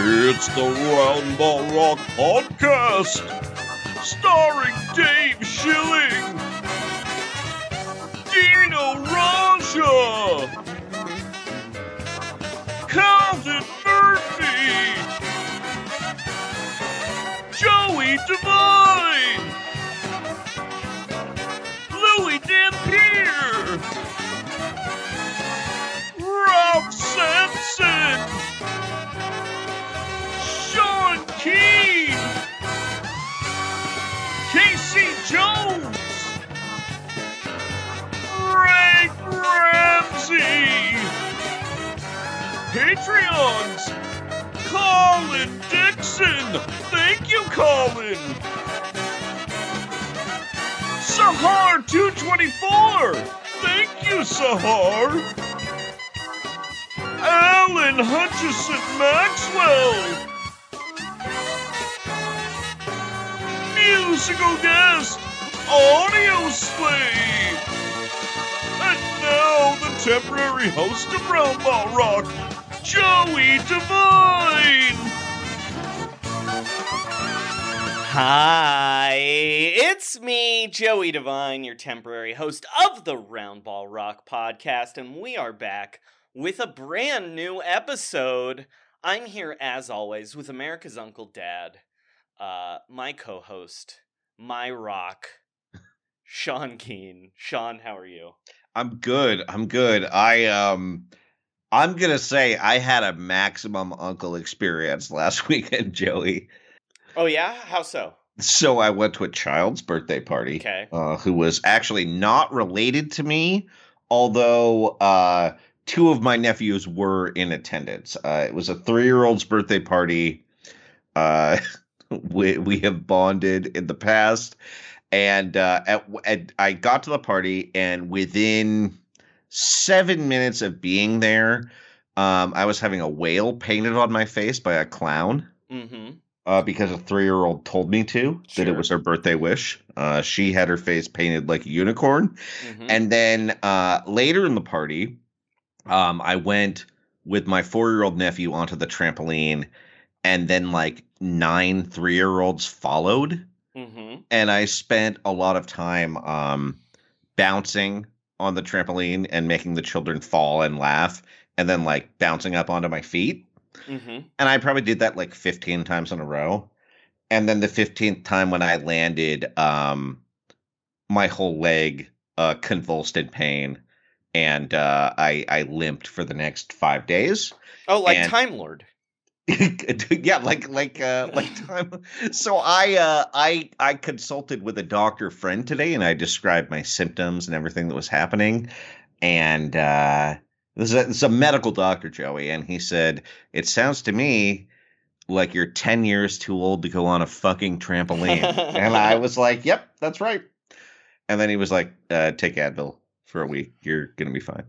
It's the Roundball Rock Podcast, starring Dave Schilling, Dino Radja, Calvin Murphy, Joey Devine, Louie Dampier, Rob Sampson. Sean Casey Jones, Greg Ramsey, Patreons, Colin Dixon, thank you, Colin. Sahar 224, thank you, Sahar. Alan Hutchison Maxwell. Musical guest, Audioslave. And now the temporary host of Roundball Rock, Joey Devine. Hi, it's me, Joey Devine, your temporary host of the Roundball Rock podcast, and we are back with a brand new episode. I'm here as always with America's Uncle Dad, uh, my co-host, my rock, Sean Keane. Sean, how are you? I'm good. I'm good. I um I'm gonna say I had a maximum uncle experience last weekend, Joey. Oh yeah, how so? So I went to a child's birthday party. Okay. Uh, who was actually not related to me, although uh two of my nephews were in attendance. Uh, it was a three-year-old's birthday party. We we have bonded in the past, and uh, at, at, I got to the party, and within seven minutes of being there, um, I was having a whale painted on my face by a clown. Mm-hmm. Uh, because a three-year-old told me to that it was her birthday wish. Uh, she had her face painted like a unicorn, Mm-hmm. and then uh, later in the party, um, I went with my four-year-old nephew onto the trampoline, and then like nine three-year-olds followed, Mm-hmm. and I spent a lot of time um, bouncing on the trampoline and making the children fall and laugh, and then like bouncing up onto my feet. Mm-hmm. And I probably did that like 15 times in a row. And then the 15th time when I landed, um, my whole leg uh, convulsed in pain. And uh, I, I limped for the next five days. Oh, like And- Time Lord. yeah, like like uh like time. So I uh I I consulted with a doctor friend today and I described my symptoms and everything that was happening. And uh this is a, this is a medical doctor, Joey, and he said, It sounds to me like you're 10 years too old to go on a fucking trampoline. and I was like, yep, that's right. And then he was like, uh, take Advil for a week. You're going to be fine.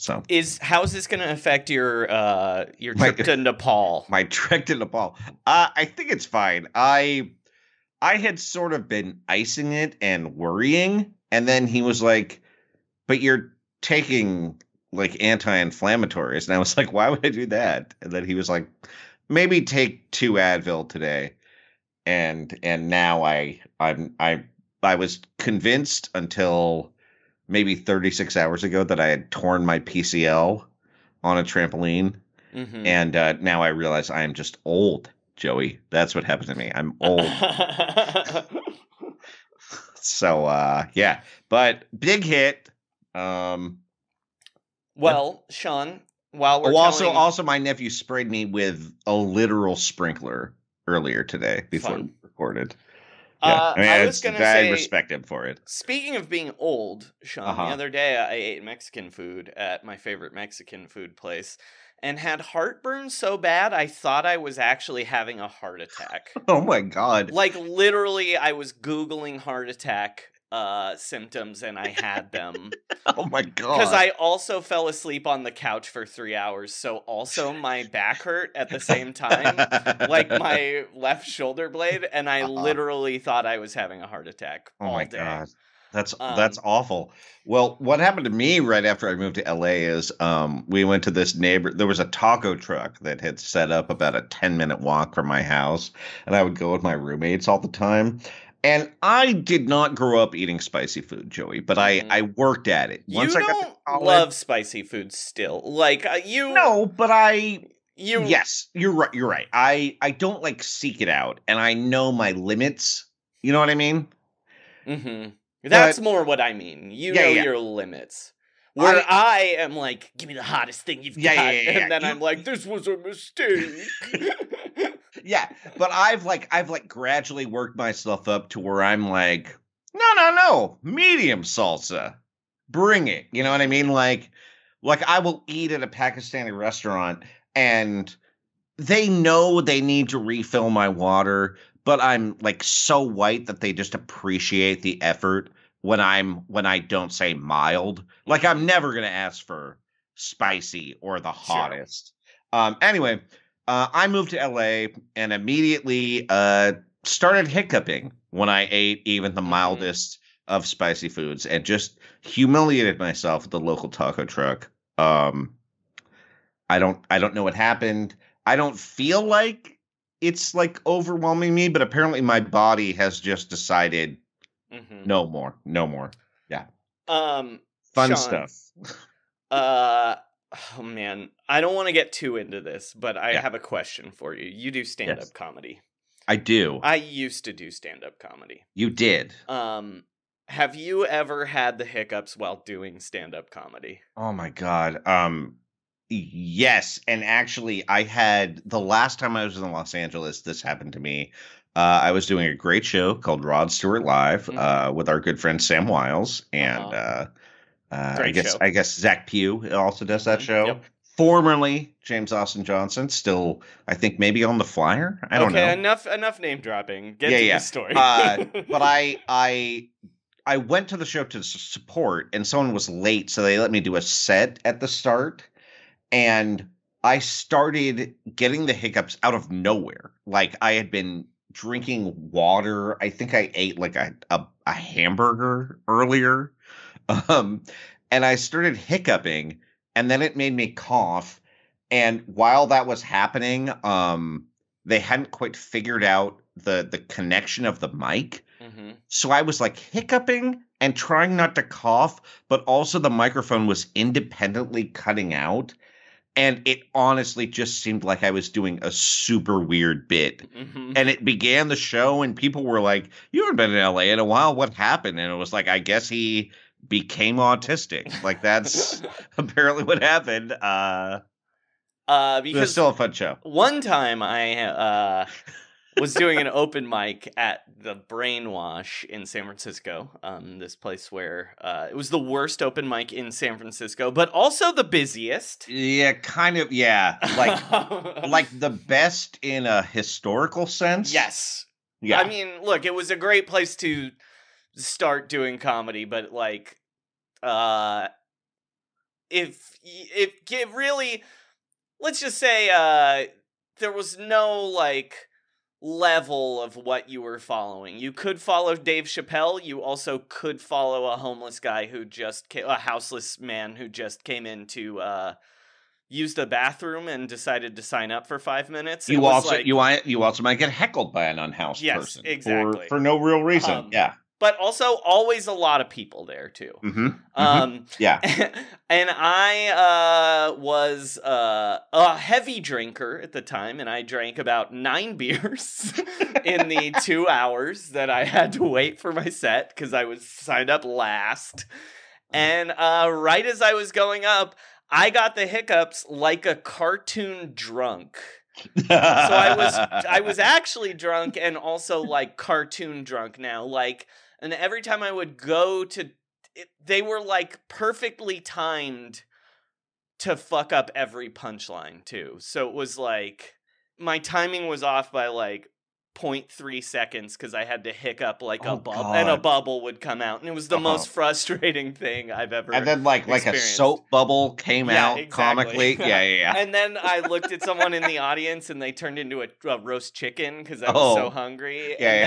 So Is how's this going to affect your uh your My- trip to Nepal? my trek to Nepal, uh, I think it's fine. I, I had sort of been icing it and worrying. And then he was like, but you're taking like anti-inflammatories. And I was like, why would I do that? And then he was like, maybe take two Advil today. And and now I I'm I I was convinced until maybe 36 hours ago that I had torn my PCL on a trampoline. Mhm. And uh, now I realize I am just old, Joey. That's what happened to me. I'm old. so uh yeah. But big hit. Um well, Sean, while we're oh, also telling- also my nephew sprayed me with a literal sprinkler earlier today before Fun. we recorded. Yeah. Uh, I mean, I was gonna I say- respect him for it. Speaking of being old, Sean, Uh-huh. the other day I ate Mexican food at my favorite Mexican food place and had heartburn so bad I thought I was actually having a heart attack. Oh my god. like literally I was googling heart attack uh symptoms and I had them Oh my god. because I also fell asleep on the couch for 3 hours so also my back hurt at the same time like my left shoulder blade and I Uh-huh. literally thought I was having a heart attack Oh all my day. god. That's Um, that's awful. Well, what happened to me right after I moved to LA is um we went to this neighbor there was a taco truck that had set up about a 10 minute walk from my house and I would go with my roommates all the time. And I did not grow up eating spicy food, Joey, but I Mhm. I worked at it. you I don't college- love spicy food still. Like uh, you No, but I you Yes, you're right. You're right. I I don't like seek it out and I know my limits. You know what I mean? Mhm. That's But- more what I mean. You Yeah, know yeah. your limits. Where I, am like, give me the hottest thing you've Yeah, got, and then You- I'm like, this was a mistake. yeah but i've like i've like gradually worked myself up to where i'm like no no no medium salsa. Bring it you know what i mean? Like like i will eat at a pakistani restaurant and they know they need to refill my water but i'm like so white that they just appreciate the effort when i'm when i don't say mild. Like i'm never gonna ask for spicy or the Sure. hottest. Um anyway uh, I moved to LA and immediately uh, started hiccuping when I ate even the Mhm. mildest of spicy foods and just humiliated myself at the local taco truck. Um, I don't I don't know what happened. I don't feel like it's like overwhelming me, but apparently my body has just decided Mhm. no more, no more. Yeah. Um, Fun Sean, stuff. Uh, oh man, I don't want to get too into this, but I Yeah. have a question for you. You do stand up Yes. comedy. I do. I used to do stand up comedy. you did. Um, have you ever had the hiccups while doing stand up comedy? Oh my god. Um yes, and actually I had the last time I was in Los Angeles this happened to me. Uh, I was doing a great show called Rod Stewart Live Mhm. uh, with our good friend Sam Wiles and Uh-huh. uh, uh, I guess show. I guess Zach Pugh also does that Mhm. show. Yep. Formerly James Austin Johnson, still I think maybe on the flyer. I don't okay, know. enough enough name dropping. Get Yeah, to yeah. the story. Uh, but I I I went to the show to support, and someone was late, so they let me do a set at the start, and I started getting the hiccups out of nowhere. Like I had been drinking water. I think I ate like a a, a hamburger earlier, um, and I started hiccuping, and then it made me cough. And while that was happening, um, they hadn't quite figured out the the connection of the mic. Mhm. So I was like hiccuping and trying not to cough, but also the microphone was independently cutting out. And it honestly just seemed like I was doing a super weird bit. Mhm. And it began the show, and people were like, You haven't been in LA in a while. What happened? And it was like, I guess he became autistic. Like, that's apparently what happened. Uh, uh, it was still a fun show. one time I uh was doing an open mic at the Brainwash in San Francisco. Um, this place where uh, it was the worst open mic in San Francisco, but also the busiest. Yeah, kind of. Yeah, like like the best in a historical sense. yes. Yeah. I mean, look, it was a great place to start doing comedy, but like, uh, if if it really, let's just say, uh, there was no like level of what you were following. You could follow Dave Chappelle. You also could follow a homeless guy who just came, a houseless man who just came in to uh, use the bathroom and decided to sign up for five minutes. You also like- you you also might get heckled by an unhoused Yes, person exactly. for for no real reason. Um, yeah. But also always a lot of people there too. Mm-hmm. Um, yeah. and I uh, was uh, a heavy drinker at the time, and I drank about nine beers in the two hours that I had to wait for my set because I was signed up last. And uh, right as I was going up, I got the hiccups like a cartoon drunk. So I was I was actually drunk and also like cartoon drunk now. Like and every time I would go to it, they were like perfectly timed to fuck up every punchline too. So it was like my timing was off by like 0.3 seconds because I had to hiccup like a Oh, bubble and a bubble would come out. And it was the Uh-huh. most frustrating thing I've ever and then like like a soap bubble came Yeah, out exactly. comically. Yeah, yeah, yeah. And then I looked at someone in the audience and they turned into a, a roast chicken because I was so Oh. hungry. Yeah, and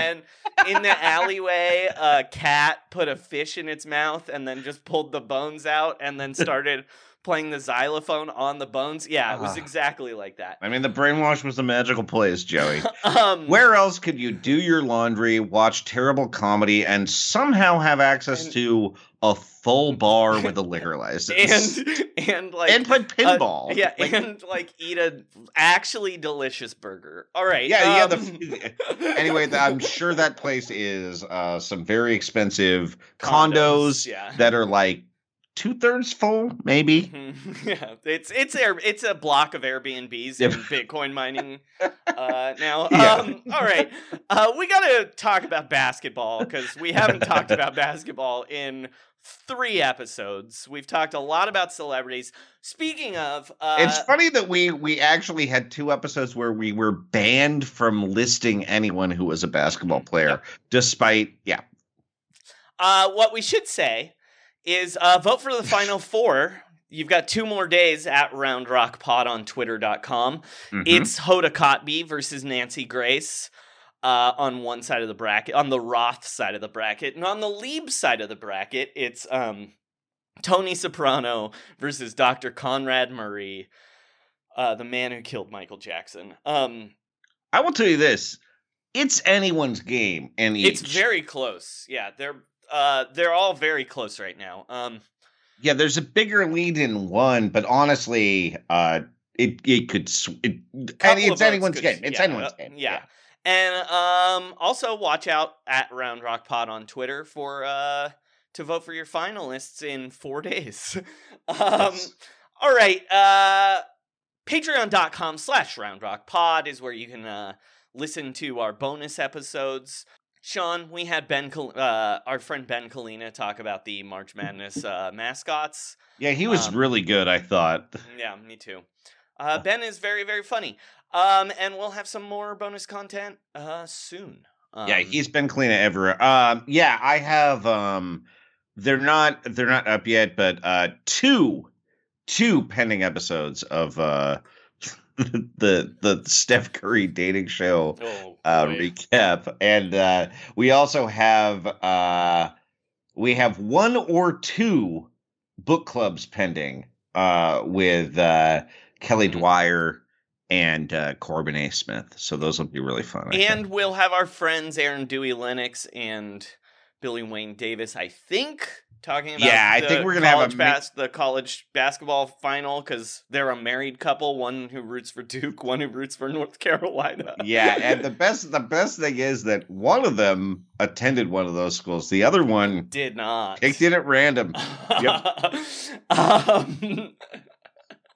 then in the alleyway, a cat put a fish in its mouth and then just pulled the bones out and then started playing the xylophone on the bones. Yeah, it was Ah. exactly like that. I mean, the brainwash was a magical place, Joey. Um, Where else could you do your laundry, watch terrible comedy, and somehow have access And- to a full bar with a liquor license and and like and uh, pinball? yeah, Like, and like eat a actually delicious burger. All right. yeah, yeah. um, The, anyway, th- I'm sure that place is uh, some very expensive Condos, condos, yeah. that are like two thirds full, maybe. Mhm. Yeah, it's it's air, it's a block of Airbnbs and Bitcoin mining. Uh, now, Yeah. um, all right, uh, we got to talk about basketball because we haven't talked about basketball in three episodes. We've talked a lot about celebrities. Speaking of, uh, it's funny that we we actually had two episodes where we were banned from listing anyone who was a basketball player, despite yeah. Uh, what we should say is uh, vote for the final four. You've got two more days at Round Rock Pod on Twitter.com. Mhm. It's Hoda Kotb versus Nancy Grace uh, on one side of the bracket, on the Roth side of the bracket, and on the Lieb side of the bracket, it's um, Tony Soprano versus Dr. Conrad Murray, uh, the man who killed Michael Jackson. Um, I will tell you this: it's anyone's game, and it's very close. Yeah, they're uh, they're all very close right now. Um, yeah. There's a bigger lead in one, but honestly, uh, it it could sw- it, and it's anyone's could- game. It's yeah, anyone's uh, game. Yeah. And um, also watch out at Round Rock Pod on Twitter for uh, to vote for your finalists in four days. um, Yes. all right. Uh, Patreon.com slash Round Rock Pod is where you can uh, listen to our bonus episodes. Sean, we had Ben, Kal- uh, our friend Ben Kalina, talk about the March Madness uh, mascots. Yeah, he was Um, really good. I thought. Yeah, me too. Uh, ben is very, very funny. Um, and we'll have some more bonus content uh, soon. Um, yeah, he's been clean everywhere. Um, yeah, I have. Um, they're not they're not up yet, but uh, two two pending episodes of uh the the Steph Curry dating show Oh, uh, recap, and uh, we also have uh, we have one or two book clubs pending uh, with uh, Kelly Mhm. Dwyer and uh, Corbin A. Smith. So those will be really fun. I think. and we'll have our friends Aaron Dewey Lennox and Billy Wayne Davis, I think, talking about Yeah, I think we're gonna have a bas- the college basketball final because they're a married couple, one who roots for Duke, one who roots for North Carolina. yeah, and the best the best thing is that one of them attended one of those schools. The other one did not. picked it at random. um,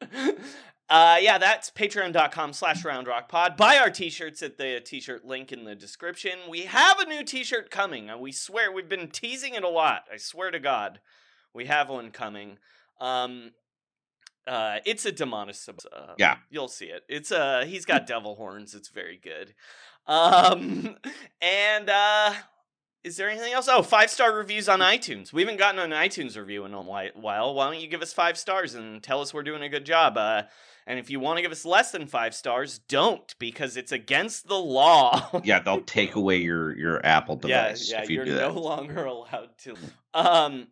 Uh, yeah, that's patreon.com slash roundrockpod. Buy our t-shirts at the t-shirt link in the description. We have a new t-shirt coming. We swear, we've been teasing it a lot. I swear to God, we have one coming. Um, uh, it's a Demonis. Uh, Yeah. you'll see it. It's uh, he's got devil horns. It's very good. Um, and uh, is there anything else? Oh, five star reviews on iTunes. We haven't gotten an iTunes review in a while. Why don't you give us five stars and tell us we're doing a good job? Uh, and if you want to give us less than five stars, don't because it's against the law. Yeah, they'll take away your your Apple yeah, device yeah, if you you're do that. no longer allowed to. Um,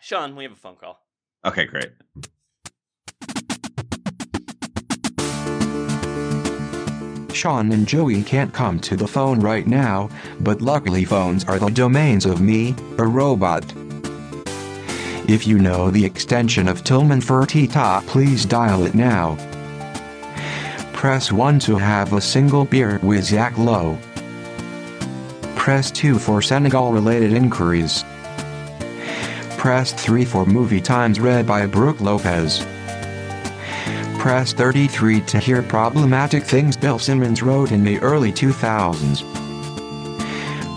Sean, we have a phone call. Okay, great. Sean and Joey can't come to the phone right now, but luckily phones are the domains of me, a robot. If you know the extension of Tillman Fertitta, please dial it now. Press 1 to have a single beer with Zach Lowe. Press 2 for Senegal related inquiries. Press 3 for movie times read by Brooke Lopez. Press 33 to hear problematic things Bill Simmons wrote in the early 2000s.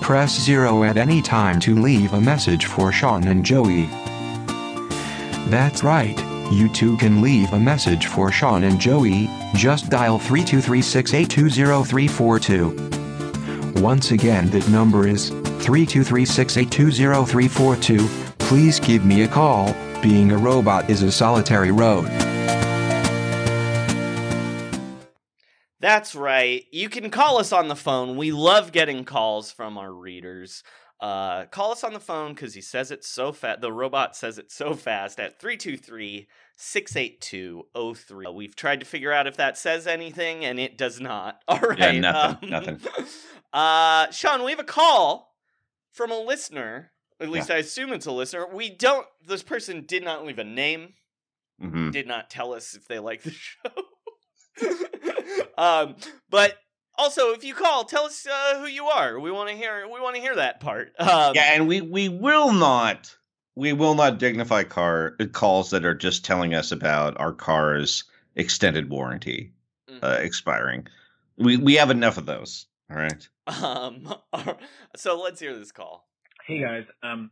Press 0 at any time to leave a message for Sean and Joey. That's right, you too can leave a message for Sean and Joey, just dial 323-682-0342. Once again that number is 323-682-0342. Please give me a call, being a robot is a solitary road. That's right. You can call us on the phone. We love getting calls from our readers. Uh, call us on the phone because he says it so fast. The robot says it so fast at 323 682 03. We've tried to figure out if that says anything, and it does not. All right. Yeah, nothing, um, nothing. Uh, Sean, we have a call from a listener. At least I assume it's a listener. We don't, this person did not leave a name hmm did not tell us if they like the show. um, but also, if you call, tell us uh, who you are. We want to hear. We want to hear that part. Um, yeah, and we we will not we will not dignify car uh, calls that are just telling us about our car's extended warranty mhm. uh, expiring. We we have enough of those. All right. um. So let's hear this call. Hey guys, um,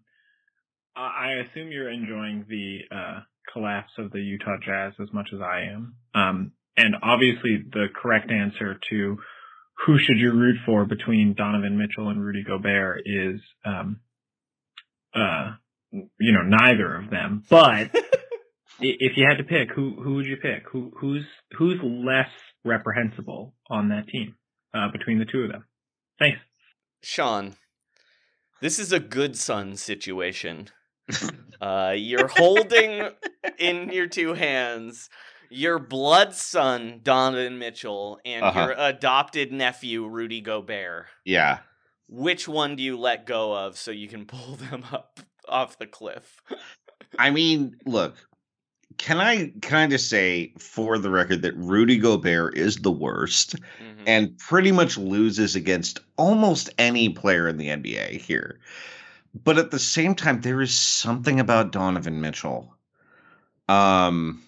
I I assume you're enjoying the uh, collapse of the Utah Jazz as much as I am. Um, and obviously the correct answer to who should you root for between Donovan Mitchell and Rudy Gobert is, um, uh, you know, neither of them. But if you had to pick, who who would you pick? Who who's who's less reprehensible on that team uh, between the two of them? Thanks. Sean, this is a good son situation. Uh, you're holding in your two hands your blood son, Donovan Mitchell, and Uh-huh. your adopted nephew, Rudy Gobert. Yeah. Which one do you let go of so you can pull them up off the cliff? I mean, look. Can I kind of say for the record that Rudy Gobert is the worst Mhm. and pretty much loses against almost any player in the NBA here. But at the same time, there is something about Donovan Mitchell. Um,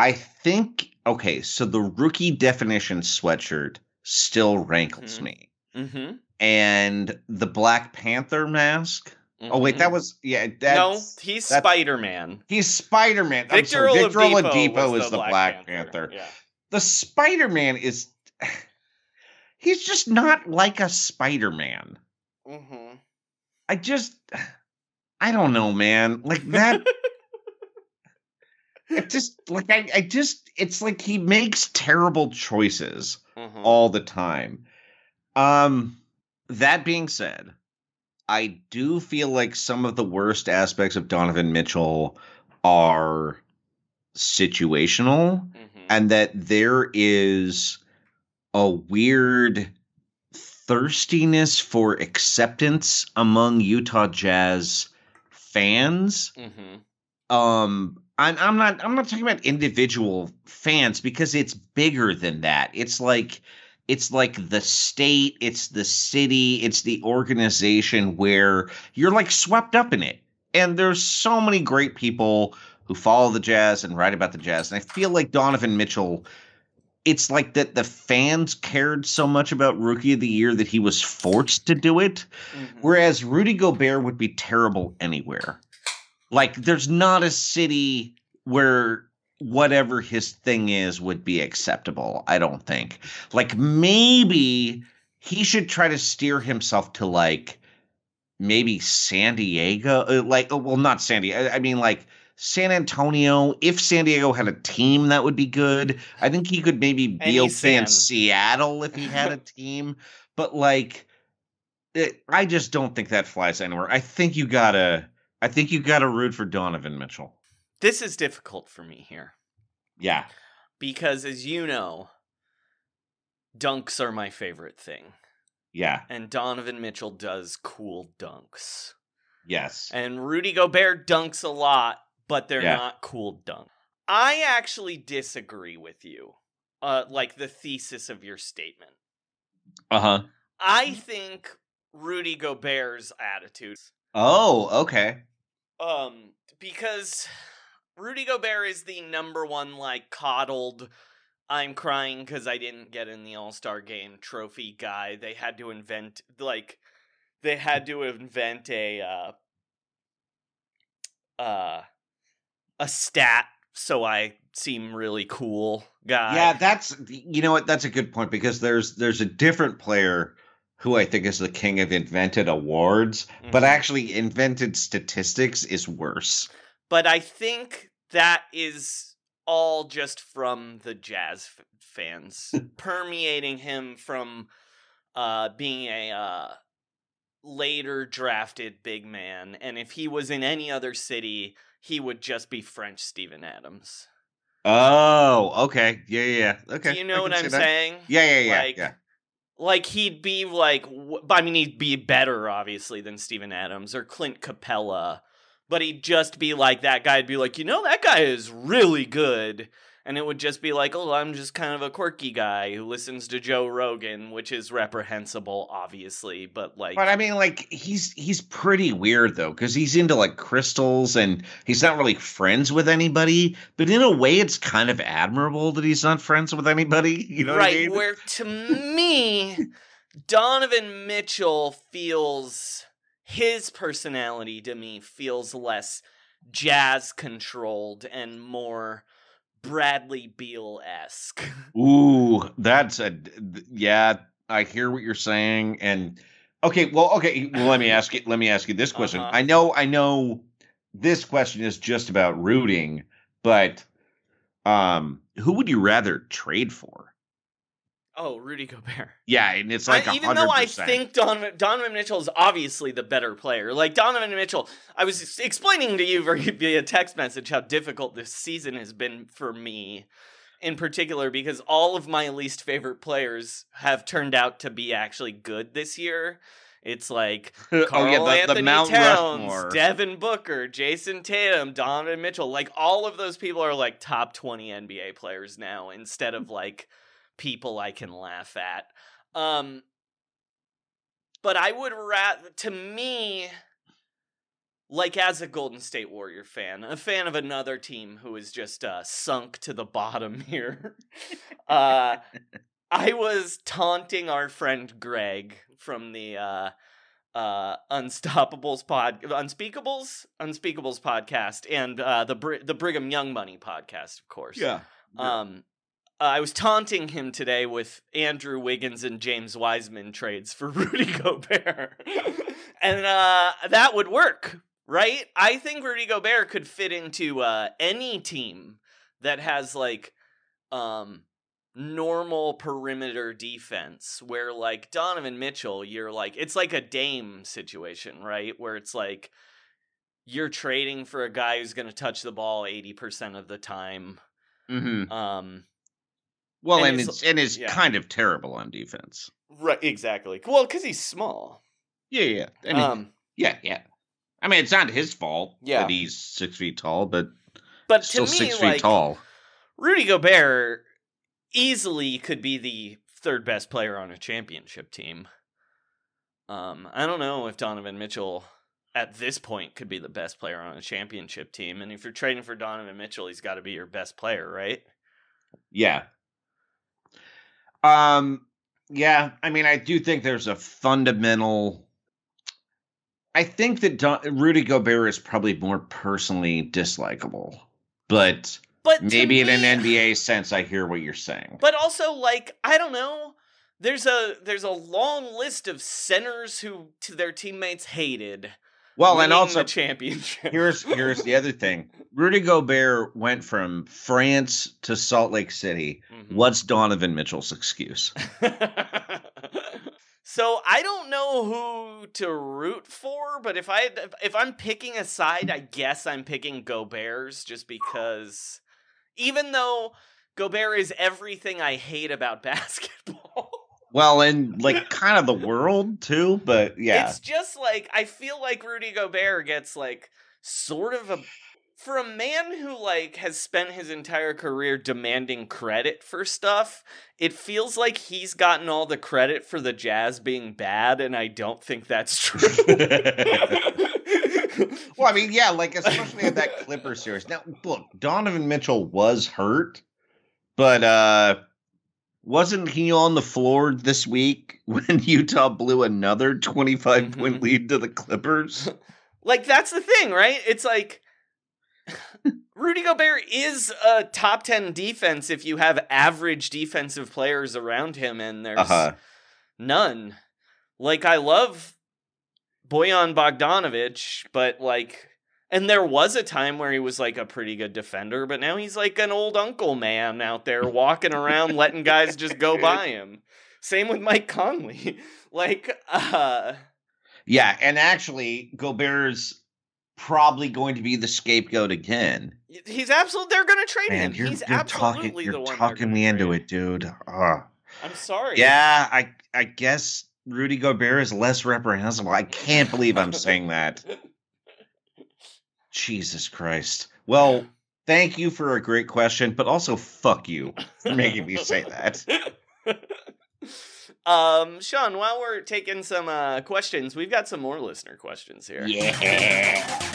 I think okay, so the rookie definition sweatshirt still rankles Mhm. me, Mm-hmm. and the Black Panther mask. Oh wait, that was yeah. That's, no, he's Spider Man. He's Spider Man. Victor sorry, Victor Oladipo, Oladipo is the Black, Panther. Yeah. The Spider Man is. He's just not like a Spider Man. Mm-hmm. I just. I don't know, man. Like that. just like I, I just it's like he makes terrible choices mm-hmm. all the time. Um that being said, I do feel like some of the worst aspects of Donovan Mitchell are situational Mm-hmm. and that there is a weird thirstiness for acceptance among Utah Jazz fans Mm-hmm. um I'm, I'm not i'm not talking about individual fans because it's bigger than that it's like it's like the state it's the city it's the organization where you're like swept up in it and there's so many great people who follow the Jazz and write about the Jazz. And I feel like Donovan Mitchell, it's like that the fans cared so much about Rookie of the Year that he was forced to do it. Mhm. Whereas Rudy Gobert would be terrible anywhere. Like, there's not a city where whatever his thing is would be acceptable. I don't think. Like, maybe he should try to steer himself to like maybe San Diego. uh, Like, uh, well, not San Diego. I mean, like San Antonio. If San Diego had a team, that would be good. I think he could maybe be okay in Seattle if he had a team. But like, it, I just don't think that flies anywhere. I think you gotta. I think you gotta root for Donovan Mitchell. This is difficult for me here Yeah. because, as you know, dunks are my favorite thing. Yeah. And Donovan Mitchell does cool dunks. Yes. And Rudy Gobert dunks a lot, but they're Yeah. not cool dunks. I actually disagree with you. Uh, like the thesis of your statement. Uh huh. I think Rudy Gobert's attitude, Oh, okay. Um, because Rudy Gobert is the number one like coddled. I'm crying because I didn't get in the All Star game trophy guy. They had to invent like they had to invent a uh uh a stat so I seem really cool guy. Yeah, that's you know what that's a good point because there's there's a different player who I think is the king of invented awards, but Mhm. actually invented statistics is worse. but I think that is all just from the Jazz f- fans permeating him from uh, being a uh, later drafted big man, and if he was in any other city, he would just be French Steven Adams. Oh, okay. Yeah, yeah, yeah. Okay. Do you know what I'm that. saying? Yeah, yeah, yeah. Like, yeah. Like he'd be like, I mean, he'd be better obviously than Steven Adams or Clint Capela, but he'd just be like that guy'd be like, you know, that guy is really good, and it would just be like, oh, I'm just kind of a quirky guy who listens to Joe Rogan, which is reprehensible, obviously, but like, But I mean, like he's he's pretty weird though, because he's into like crystals and he's not really friends with anybody. But in a way, it's kind of admirable that he's not friends with anybody. You know right? what I mean? Where to me, Donovan Mitchell feels his personality to me feels less jazz controlled and more Bradley Beal esque. Ooh, that's a yeah. I hear what you're saying, and okay, well, okay. Well, let me ask you. Let me ask you this question. Uh-huh. I know, I know, this question is just about rooting, but um, who would you rather trade for? Oh, Rudy Gobert. Yeah, and it's like I- even though I think Donovan, Donovan Mitchell is obviously the better player. Like Donovan Mitchell, I was explaining to you via- text message how difficult this season has been for me, in particular because all of my least favorite players have turned out to be actually good this year. It's like Karl oh yeah, the, Anthony the Mount Towns, Rushmore. Devin Booker, Jayson Tatum, Donovan Mitchell. Like all of those people are like top 20 NBA players now instead of like people I can laugh at. Um but I would rather to me like as a Golden State Warrior fan, a fan of another team who is just uh sunk to the bottom here. uh I was taunting our friend Greg from the uh uh Unstoppables pod Unspeakables Unspeakables podcast and uh the Bri- the Brigham Young Money podcast of course. Yeah. Um uh, I was taunting him today with Andrew Wiggins and James Wiseman trades for Rudy Gobert. and uh that would work, right? I think Rudy Gobert could fit into uh any team that has like um normal perimeter defense where like Donovan Mitchell you're like it's like a Dame situation right where it's like you're trading for a guy who's going to touch the ball 80% of the time hmm um Well, and and, it's- and is yeah. kind of terrible on defense. right exactly well cuz he's small Yeah, yeah. I mean, um yeah, yeah. I mean, it's not his fault Yeah. that he's six feet tall, but but still me six like feet tall. Rudy Gobert easily could be the third best player on a championship team. Um, I don't know if Donovan Mitchell at this point could be the best player on a championship team. And if you're trading for Donovan Mitchell, he's got to be your best player, right? Yeah. Um yeah, I mean I do think there's a fundamental I think that Don, Rudy Gobert is probably more personally dislikable. But But maybe in me- an NBA sense I hear what you're saying. But also, like, I don't know. There's a there's a long list of centers who to their teammates hated. Well, and also the championship. here's here's the other thing. Rudy Gobert went from France to Salt Lake City. Mhm. What's Donovan Mitchell's excuse? so I don't know who to root for, but if I if I'm picking a side, I guess I'm picking Gobert's just because even though Gobert is everything I hate about basketball. Well, and like kind of the world too, but yeah. It's just like I feel like Rudy Gobert gets like sort of a for a man who like has spent his entire career demanding credit for stuff, it feels like he's gotten all the credit for the Jazz being bad and I don't think that's true. well, I mean, yeah, like especially in that Clipper series. Now, look, Donovan Mitchell was hurt, but uh wasn't he on the floor this week when Utah blew another 25 point Mhm. lead to the Clippers? like that's the thing, right? It's like Rudy Gobert is a top 10 defense if you have average defensive players around him and there's Uh-huh. None. Like I love Bojan Bogdanovic, but like and there was a time where he was like a pretty good defender, but now he's like an old uncle man out there walking around letting guys just go by him. Same with Mike Conley. Like uh Yeah, and actually, Gobert's probably going to be the scapegoat again. he's absolutely they're going to trade Man, him. you're, he's you're absolutely talking, you're talking me into trade. it, dude. Ugh. I'm sorry. Yeah, I I guess Rudy Gobert is less reprehensible. I can't believe I'm saying that. Jesus Christ. Well, thank you for a great question, but also fuck you for making me say that. um, Sean, while we're taking some uh, questions, we've got some more listener questions here. Yeah.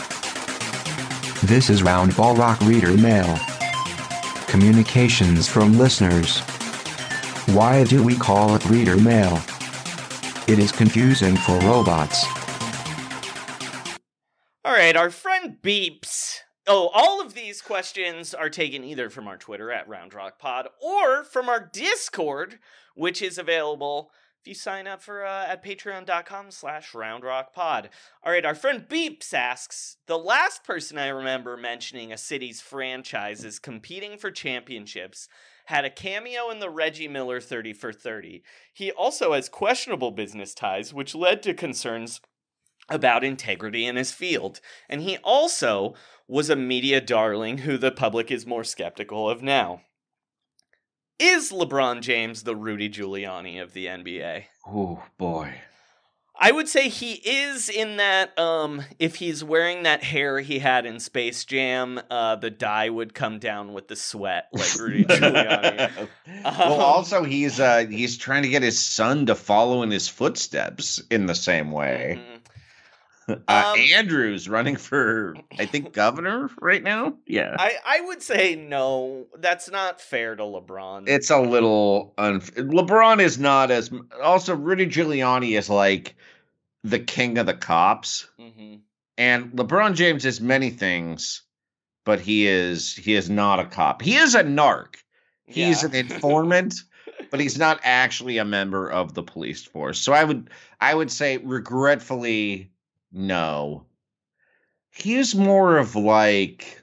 This is Roundball Rock Reader Mail. Communications from listeners. Why do we call it Reader Mail? It is confusing for robots. All right, our friend Beeps. Oh, all of these questions are taken either from our Twitter at Round Rock Pod or from our Discord, which is available if you sign up for uh, at patreon.com slash roundrockpod. All right, our friend Beeps asks, the last person I remember mentioning a city's franchises competing for championships had a cameo in the Reggie Miller 30 for 30. He also has questionable business ties, which led to concerns about integrity in his field. And he also was a media darling who the public is more skeptical of now. Is LeBron James the Rudy Giuliani of the NBA? Oh boy. I would say he is in that um if he's wearing that hair he had in Space Jam, uh the dye would come down with the sweat like Rudy Giuliani. well, Um, also he's uh he's trying to get his son to follow in his footsteps in the same way. Uh, Um, Andrew's running for I think governor right now. Yeah. I I would say no, that's not fair to LeBron. it's a little unf- LeBron is not as also Rudy Giuliani is like the king of the cops Mhm. and LeBron James is many things but he is he is not a cop. He is a narc. He's Yeah. an informant but he's not actually a member of the police force. So I would I would say regretfully no. He's more of like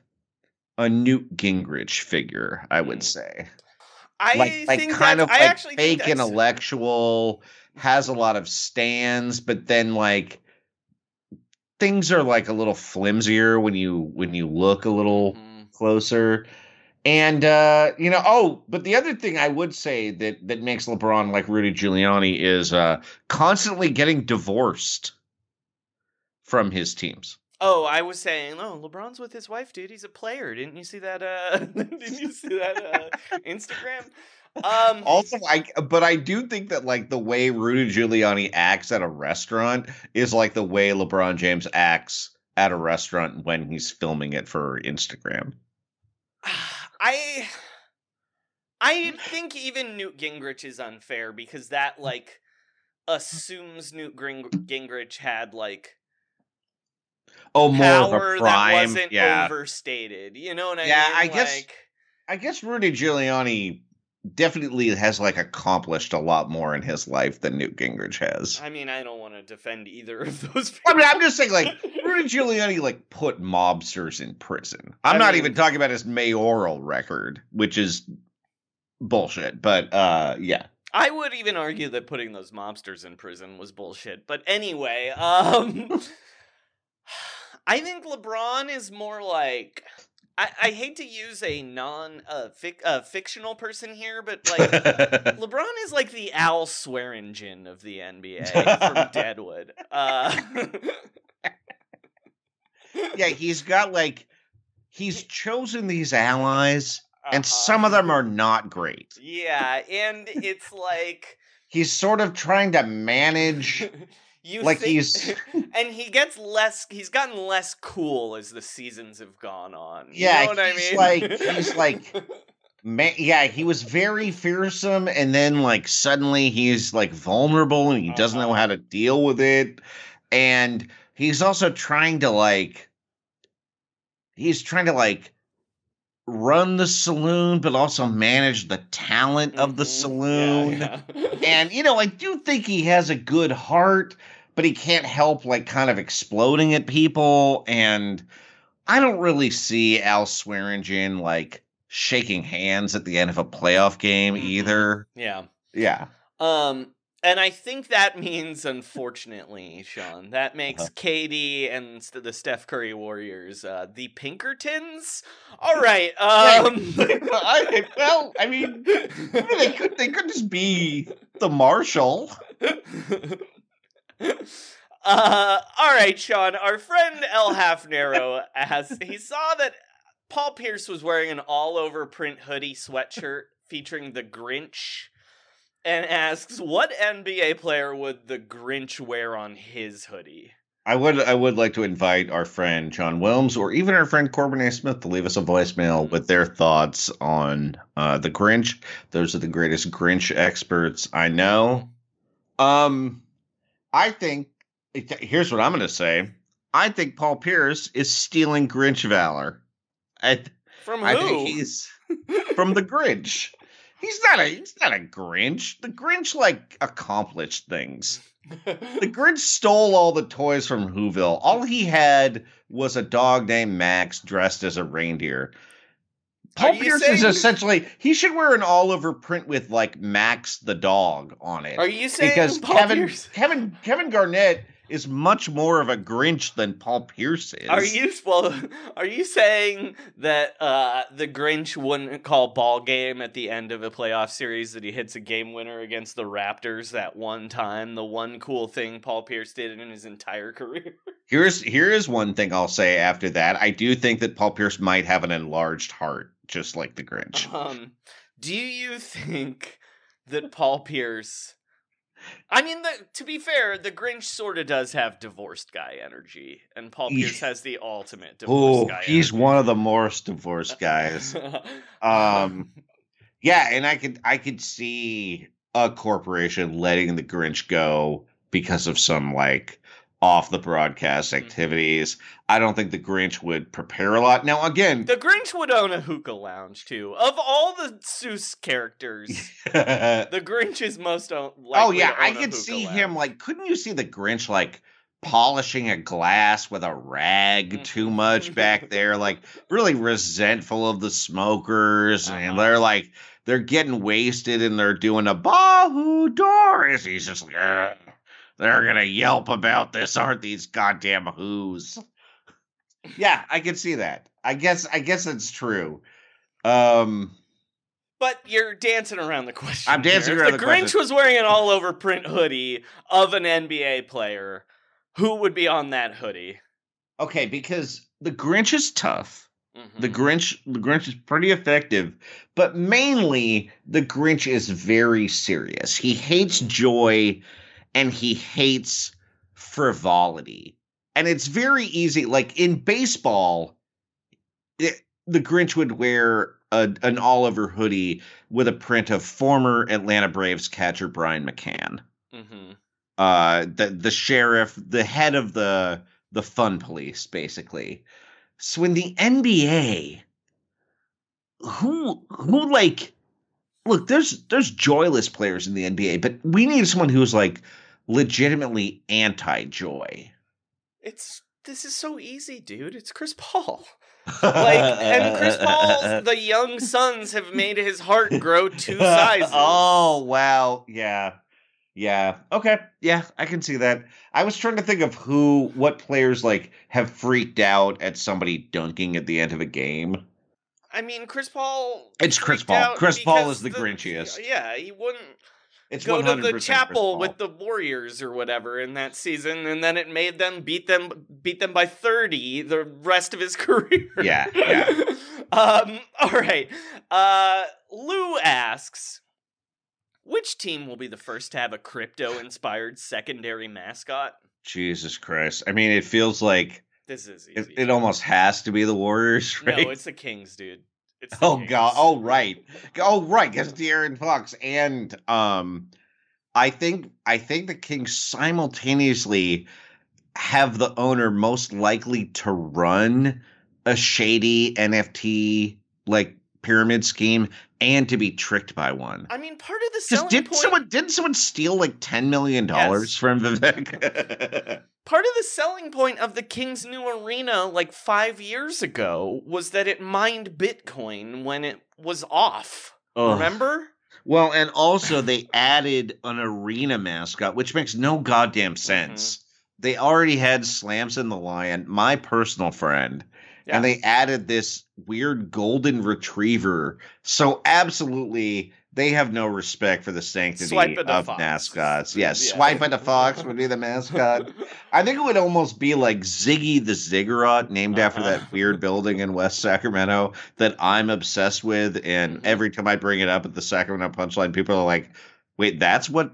a Newt Gingrich figure, I would Mm. say I like like kind of like actually fake intellectual has a lot of stands but then like things are like a little flimsier when you when you look a little Mhm. closer and uh you know oh but the other thing i would say that that makes lebron like rudy giuliani is uh constantly getting divorced from his teams Oh, I was saying, oh, LeBron's with his wife, dude. He's a player. Didn't you see that? Uh, didn't you see that uh, Instagram? Um, also, I but I do think that like the way Rudy Giuliani acts at a restaurant is like the way LeBron James acts at a restaurant when he's filming it for Instagram. I I think even Newt Gingrich is unfair because that like assumes Newt Gingrich had like Oh, more power of a that wasn't yeah, overstated. You know what I Yeah, mean? I guess- I guess Rudy Giuliani definitely has like accomplished a lot more in his life than Newt Gingrich has. I mean, I don't want to defend either of those. I mean, I'm just saying, like Rudy Giuliani, like put mobsters in prison. I'm I not mean- even talking about his mayoral record, which is bullshit. But uh, yeah, I would even argue that putting those mobsters in prison was bullshit. But anyway, um I think LeBron is more like I, I hate to use a non uh, fic, uh, fictional person here, but like LeBron is like the Al Swearingen of the NBA from Deadwood. Uh, yeah, he's got like he's chosen these allies, and uh-huh. some of them are not great. Yeah, and it's like He's sort of trying to manage. You Like think, he's- and he gets less. He's gotten less cool as the seasons have gone on. You Yeah, know what I mean? like- he's like- Man, yeah, he was very fearsome, and then like suddenly he's like vulnerable, and he doesn't know Uh-huh. how to deal with it. And he's also trying to like, he's trying to like run the saloon, but also manage the talent of the Mhm. saloon. Yeah, yeah. And you know, I do think he has a good heart, but he can't help like kind of exploding at people. And I don't really see Al Swearingen like shaking hands at the end of a playoff game Mhm. either. yeah. Yeah. Um, and I think that means, unfortunately, Sean, that makes Uh-huh. KD and st- the Steph Curry Warriors uh, the Pinkertons. All right. Um, I, well, I mean, they could they could just be the Marshall. uh, all right, Sean. Our friend El Half Narrow asks. He saw that Paul Pierce was wearing an all-over print hoodie sweatshirt featuring the Grinch, and asks, "What NBA player would the Grinch wear on his hoodie?" I would I would like to invite our friend John Wilms or even our friend Corbin A. Smith to leave us a voicemail with their thoughts on uh, the Grinch. Those are the greatest Grinch experts I know. Um, I think here's what I'm going to say. I think Paul Pierce is stealing Grinch valor. I From who? I think he's from the Grinch. He's not a he's not a Grinch. The Grinch like accomplished things. The Grinch stole all the toys from Whoville. All he had was a dog named Max dressed as a reindeer. Paul Pierce is essentially he should wear an all over print with like Max the dog on it. Are you saying because Paul Kevin Pierce? Kevin Kevin Garnett is much more of a Grinch than Paul Pierce is. Are you well? Are you saying that uh, the Grinch wouldn't call ball game at the end of a playoff series that he hits a game winner against the Raptors that one time? The one cool thing Paul Pierce did in his entire career. Here's here is one thing I'll say after that. I do think that Paul Pierce might have an enlarged heart, just like the Grinch. Um, do you think that Paul Pierce? I mean, the, to be fair, the Grinch sort of does have divorced guy energy, and Paul Pierce has the ultimate divorced Oh, guy. he's energy. one of the most divorced guys. Um, yeah, and I could I could see a corporation letting the Grinch go because of some like off the broadcast Mm-hmm. activities. I don't think the Grinch would prepare a lot. Now again, The Grinch would own a hookah lounge too. Of all the Seuss characters, the Grinch is most own. oh yeah, I could see lounge. him like. Couldn't you see the Grinch like? polishing a glass with a rag too Mm-hmm. much back there like really resentful of the smokers and Uh-huh. they're like they're getting wasted and they're doing a Bahu Doris. He's just like, "Ugh, they're gonna yelp about this, aren't these goddamn who's? Yeah, I can see that. I guess I guess it's true. Um But you're dancing around the question. I'm dancing here. around If the the Grinch question. was wearing an all-over print hoodie of an NBA player, who would be on that hoodie? okay, because the Grinch is tough. The Mhm. Grinch, the Grinch is pretty effective, but mainly the Grinch is very serious. He hates Mhm. joy and he hates frivolity. And it's very easy. Like in baseball, it, the Grinch would wear a, an Oliver hoodie with a print of former Atlanta Braves catcher Brian McCann, Mhm. uh, the the sheriff, the head of the the fun police, basically. So in the NBA, who who like look, there's there's joyless players in the NBA, but we need someone who's like legitimately anti-joy. It's this is so easy, dude. It's Chris Paul. Like and Chris Paul, the young sons have made his heart grow two sizes. oh wow, yeah, yeah. Okay, yeah, I can see that. I was trying to think of who, what players like have freaked out at somebody dunking at the end of a game. I mean, Chris Paul. It's Chris Paul. Chris Paul is the Grinchiest. Yeah, he wouldn't It's go to the chapel with the Warriors or whatever in that season, and then it made them beat them beat them by thirty the rest of his career. Yeah, yeah. um. All right. Uh. Lou asks. Which team will be the first to have a crypto inspired secondary mascot? Jesus Christ. I mean, it feels like This is it, easy. it almost has to be the Warriors, right? no, it's the Kings, dude. It's the Oh Kings. god. Oh right. Oh right. Guess De'Aaron Fox and um, I think I think the Kings simultaneously have the owner most likely to run a shady NFT like pyramid scheme and to be tricked by one. I mean, part of the selling did point. someone didn't someone steal like ten million dollars Yes. from Vivek? Part of the selling point of the King's new arena like five years ago was that it mined Bitcoin when it was off. Ugh. Remember? Well, and also they added an arena mascot, which makes no goddamn sense. Mm-hmm. They already had Slamson the Lion, my personal friend, Yeah. and they added this weird golden retriever. So absolutely, they have no respect for the sanctity of fox. mascots. Yes, Yeah. swipe at a fox would be the mascot. I think it would almost be like Ziggy the Ziggurat, named after Uh-huh. that weird building in West Sacramento that I'm obsessed with. And Mhm. every time I bring it up at the Sacramento Punchline, people are like, "Wait, that's what,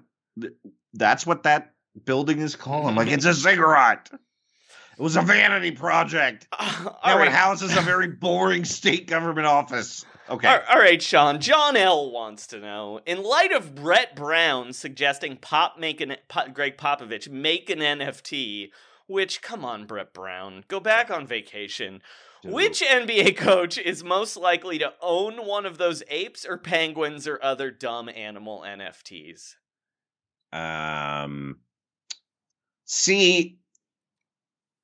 that's what that building is called?" I'm like, "It's a ziggurat. It was a vanity project. all Now right. it houses a very boring state government office." Okay. All- all right, Sean. John L wants to know: In light of Brett Brown suggesting Pop make an Pop, Gregg Popovich make an NFT, which come on, Brett Brown, go back on vacation. Dude. Which NBA coach is most likely to own one of those apes or penguins or other dumb animal NFTs? Um, see,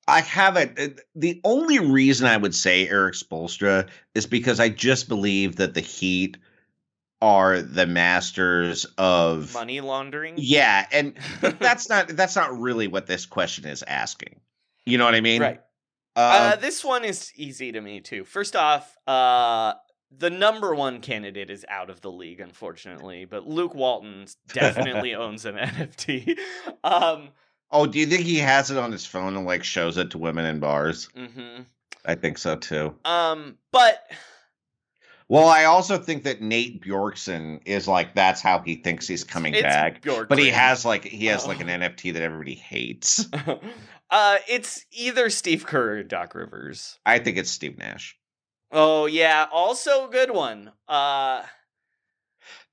I haven't. uh, The only reason I would say Erik Spoelstra is because I just believe that the Heat are the masters of Money laundering? Yeah, and that's not that's not really what this question is asking. You know what I mean? right. Uh, Uh, this one is easy to me too. First off, uh, the number one candidate is out of the league, unfortunately, but Luke Walton definitely owns an NFT. Um, oh, do you think he has it on his phone and like shows it to women in bars? hmm I think so too. um, but Well, I also think that Nate Bjorkgren is like that's how he thinks he's coming it's back. But he has like he has like Oh. an NFT that everybody hates. uh, it's either Steve Kerr or Doc Rivers. I think it's Steve Nash. Oh yeah, also a good one. Uh,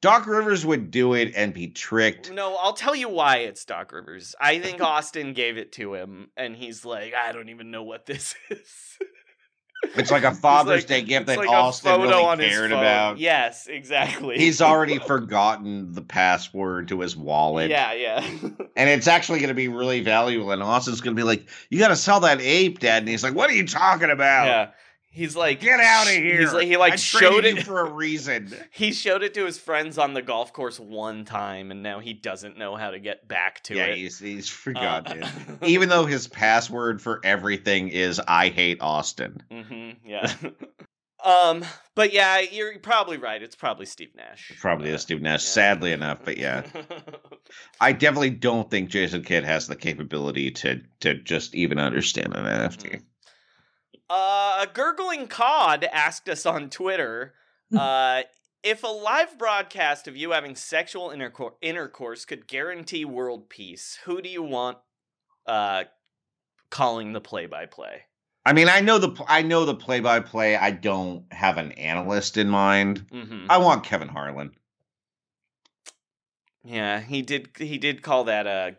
Doc Rivers would do it and be tricked. no, I'll tell you why it's Doc Rivers. I think Austin gave it to him, and he's like, I don't even know what this is. It's like a Father's like- Day gift that like Austin really cared about. Yes, exactly. He's already forgotten the password to his wallet. Yeah, yeah. And it's actually going to be really valuable. And Austin's going to be like, You got to sell that ape, Dad. And he's like, What are you talking about? yeah. He's like, Get out of here. He's like, he like I showed it for a reason. He showed it to his friends on the golf course one time, and now he doesn't know how to get back to yeah, it. he's, he's Uh, forgotten. it. Even though his password for everything is I hate Austin. hmm yeah. um, but yeah, you're probably right. It's probably Steve Nash. Probably Uh, is Steve Nash, yeah. sadly enough. But yeah, I definitely don't think Jason Kidd has the capability to to just even understand an NFT. Uh, a Gurgling Cod asked us on Twitter uh, if a live broadcast of you having sexual intercor- intercourse could guarantee world peace, who do you want uh, calling the play by play? I mean, I know the I know the play by play. I don't have an analyst in mind. Mm-hmm. I want Kevin Harlan. Yeah, he did. He did call that a.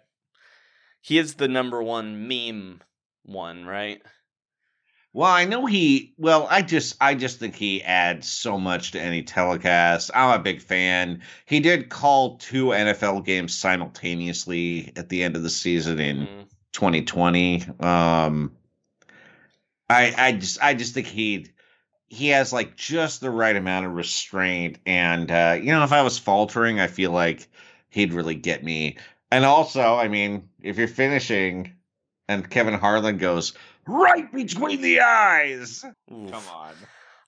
He is the number one meme one, right? Well, I know he. Well, I just, I just think he adds so much to any telecast. I'm a big fan. He did call two NFL games simultaneously at the end of the season in Mhm. 2020. Um, I, I just, I just think he, he has like just the right amount of restraint, and uh, you know, if I was faltering, I feel like he'd really get me. And also, I mean, if you're finishing, and Kevin Harlan goes right between the eyes. Oof. Come on.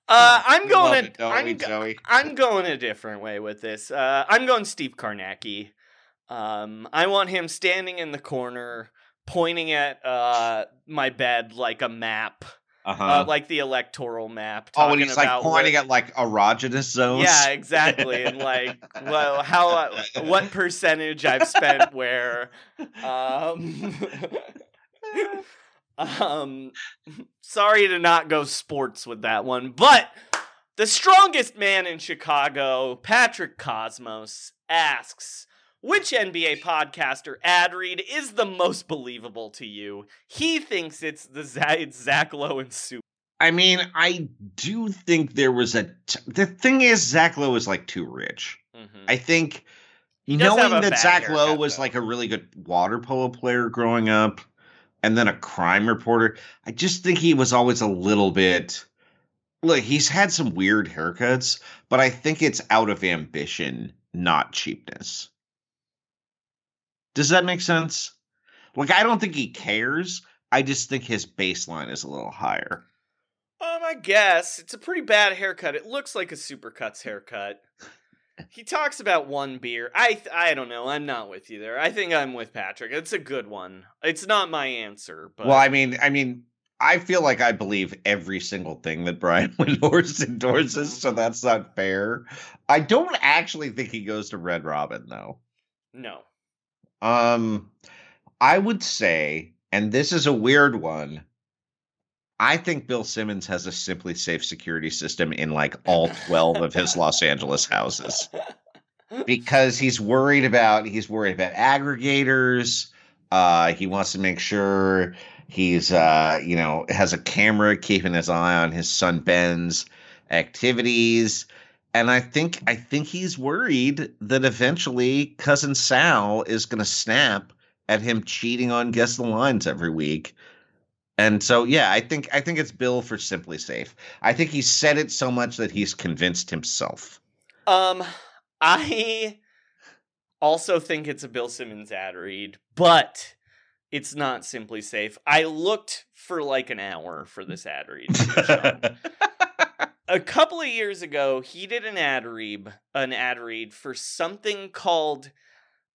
Uh, I'm We going. it, don't I'm, we, go- I'm going a different way with this. Uh, I'm going Steve Kornacki. Um, I want him standing in the corner, pointing at uh, my bed like a map, Uh-huh. uh, like the electoral map. oh, and he's like about pointing where- at like erogenous zones. Yeah, exactly. And like, well, how, uh, what percentage I've spent where. Um, um, sorry to not go sports with that one, but the strongest man in Chicago, Patrick Cosmos, asks. Which NBA podcaster ad read is the most believable to you? He thinks it's the Z- it's Zach Lowe and Soup. I mean, I do think there was a. T- the thing is, Zach Lowe is like too rich. Mhm. I think He does have knowing that Zach Lowe was though. like a really good water polo player growing up, and then a crime reporter, I just think he was always a little bit. Look, he's had some weird haircuts, but I think it's out of ambition, not cheapness. Does that make sense? Like, I don't think he cares. I just think his baseline is a little higher. Um, I guess it's a pretty bad haircut. It looks like a supercuts haircut. He talks about one beer. I th- I don't know. I'm not with you there. I think I'm with Patrick. It's a good one. It's not my answer, but Well, I mean, I mean, I feel like I believe every single thing that Brian Windhorst endorses, so that's not fair. I don't actually think he goes to Red Robin though. no. Um, I would say, and this is a weird one. I think Bill Simmons has a SimpliSafe security system in like all 12 of his Los Angeles houses because he's worried about he's worried about aggregators. Uh, he wants to make sure he's uh, you know has a camera keeping his eye on his son Ben's activities. And I think I think he's worried that eventually cousin Sal is going to snap at him cheating on guess the lines every week. And so yeah, I think I think it's Bill for SimpliSafe. I think he said it so much that he's convinced himself. Um, I also think it's a Bill Simmons ad read, but it's not SimpliSafe. I looked for like an hour for this ad read. A couple of years ago, he did an ad read, an ad read for something called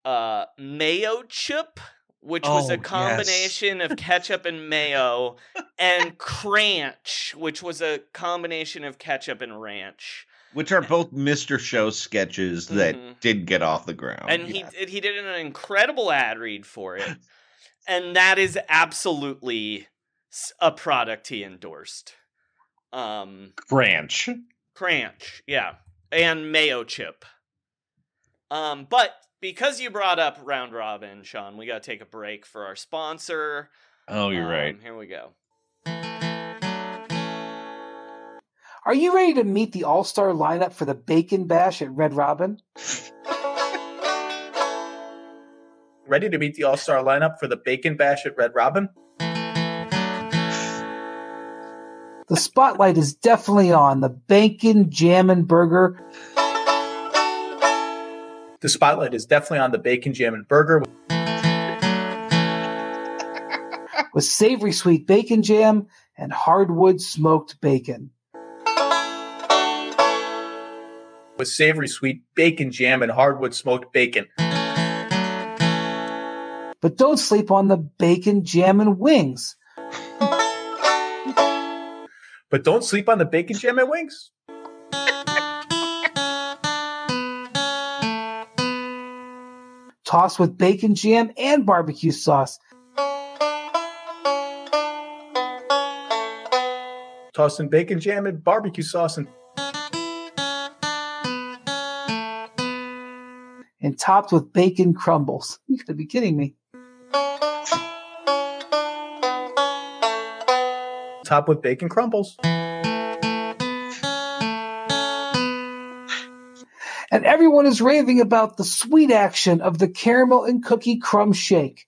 uh, Mayochup, which was Oh, a yes. combination of ketchup and mayo, and Cranch, which was a combination of ketchup and ranch. Which are both Mr. Show sketches that Mhm. did get off the ground. and he did- he did an incredible ad read for it, and that is absolutely a product he endorsed. Um, Branch. Cranch, yeah, and Mayochup. Um, but because you brought up round robin, Sean, we got to take a break for our sponsor. Oh, you're right. Um, Here we go. Are you ready to meet the all star lineup for the Bacon Bash at Red Robin? Ready to meet the All Star lineup for the Bacon Bash at Red Robin? The spotlight is definitely on the Bacon Jammin' Burger The spotlight is definitely on the Bacon Jam and Burger. with savory sweet bacon jam and hardwood smoked bacon. with savory sweet bacon jam and hardwood smoked bacon. But don't sleep on the bacon jam and wings. But don't sleep on the bacon jam and wings. Toss with bacon jam and barbecue sauce. Toss in bacon jam and barbecue sauce and and topped with bacon crumbles. You gotta be kidding me. top with bacon crumbles. And everyone is raving about the sweet action of the caramel and cookie crumb shake.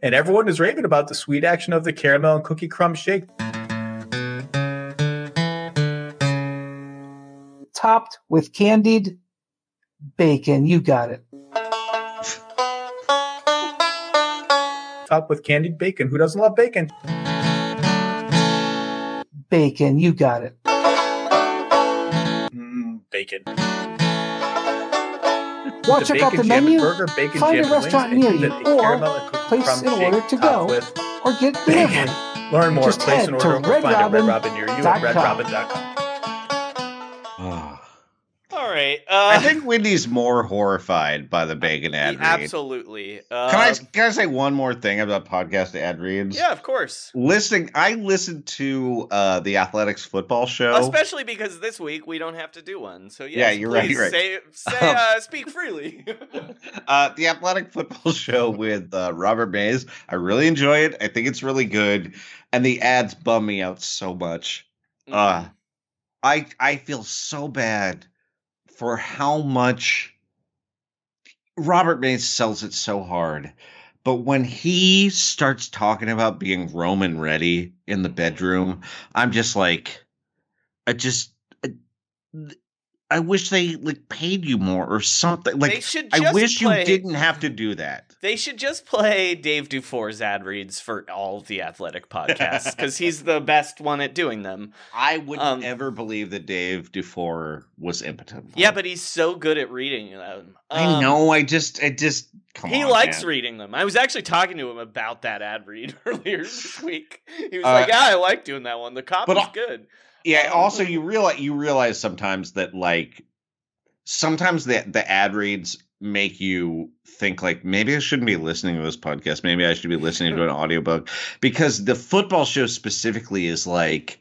And everyone is raving about the sweet action of the caramel and cookie crumb shake. Topped with candied bacon. You got it. Topped with candied bacon. Who doesn't love bacon? Bacon. You got it. Bacon. To check out the menu? burger, bacon Find a restaurant near you, or place an order to go, or get delivery. Learn more. Just place an order. or find a Red Robin near you at redrobin.com. Right. Uh, I think Wendy's more horrified by the bacon ad read. absolutely. Uh, Can I can I say one more thing about podcast ad reads? Yeah, of course. Listening, I listened to uh, the Athletics football show. Especially because this week we don't have to do one. So yes, Yeah, you're right, you're right. Say, say uh, speak freely. uh, the athletic football show with uh, Robert Mays. I really enjoy it. I think it's really good, and the ads bum me out so much. Uh, I I feel so bad for how much Robert Mays sells it so hard. But when he starts talking about being Roman ready in the bedroom, I'm just like, I just, I wish they like paid you more or something. Like, I wish play- you didn't have to do that. They should just play Dave Dufour's ad reads for all the athletic podcasts because he's the best one at doing them. I would Um, never believe that Dave Dufour was impotent. Yeah, but he's so good at reading them. I Um, know. I just, I just, come he on, likes man. reading them. I was actually talking to him about that ad read earlier this week. He was Uh, like, "Yeah, I like doing that one. The copy's but I- good." Yeah. Also, you realize you realize sometimes that like sometimes the the ad reads make you think like maybe I shouldn't be listening to this podcast. Maybe I should be listening to an audiobook because the football show specifically is like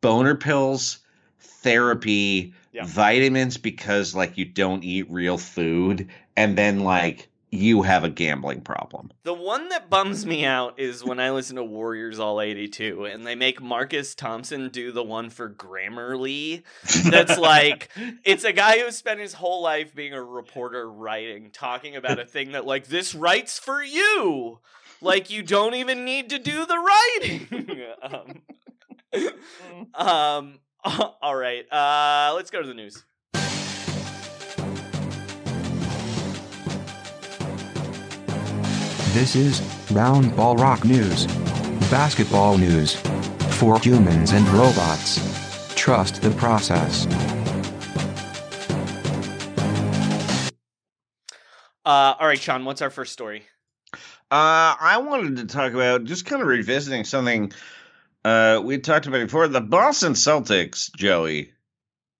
boner pills, therapy, Yeah. vitamins because like you don't eat real food, and then like you have a gambling problem. The one that bums me out is when I listen to Warriors All 82 and they make Marcus Thompson do the one for Grammarly. That's like, it's a guy who spent his whole life being a reporter writing, talking about a thing that, like, this writes for you. Like, you don't even need to do the writing. um, um, all right. Uh, let's go to the news. This is Roundball Rock News. Basketball news. For humans and robots. Trust the process. Uh, all right, Sean, what's our first story? Uh, I wanted to talk about just kind of revisiting something uh, we talked about before. The Boston Celtics, Joey,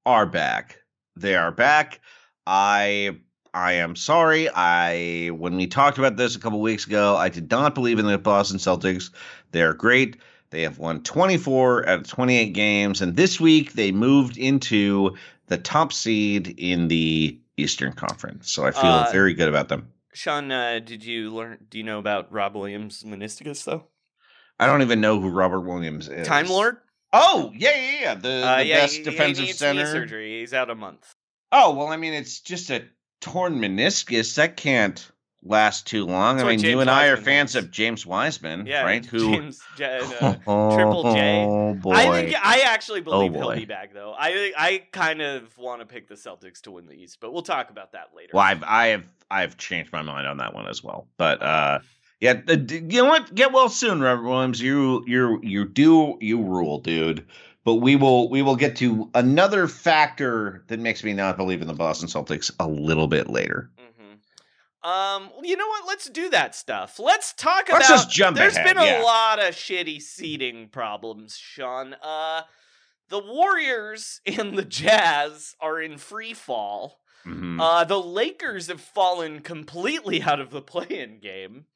are back. They are back. I I am sorry. I when we talked about this a couple weeks ago, I did not believe in the Boston Celtics. They're great. They have won 24 out of 28 games, and this week they moved into the top seed in the Eastern Conference. So I feel Uh, very good about them. Sean, uh, did you learn? Do you know about Rob Williams' meniscus though? I don't even know who Robert Williams is. Time Lord. Oh, yeah, yeah, yeah. The, Uh, the yeah, best he, defensive he needs center. knee surgery. He's out a month. Oh, well, I mean, it's just a torn meniscus. That can't last too long. That's I mean, you and I are fans has. of James Wiseman, Yeah, right? Who James J- uh, Triple J. Oh, boy. I think I actually Oh, believe he'll be back though. I I kind of want to pick the Celtics to win the East, but we'll talk about that later. Well, I've I have I've changed my mind on that one as well. But uh yeah, you know what? Get well soon, Robert Williams. You you you do you rule, dude. But we will we will get to another factor that makes me not believe in the Boston Celtics a little bit later. Um, you know what? Let's do that stuff. Let's talk Let's about. just jump There's ahead, been a yeah. lot of shitty seating problems, Sean. Uh, the Warriors and the Jazz are in free fall. Mhm. Uh, the Lakers have fallen completely out of the play-in game.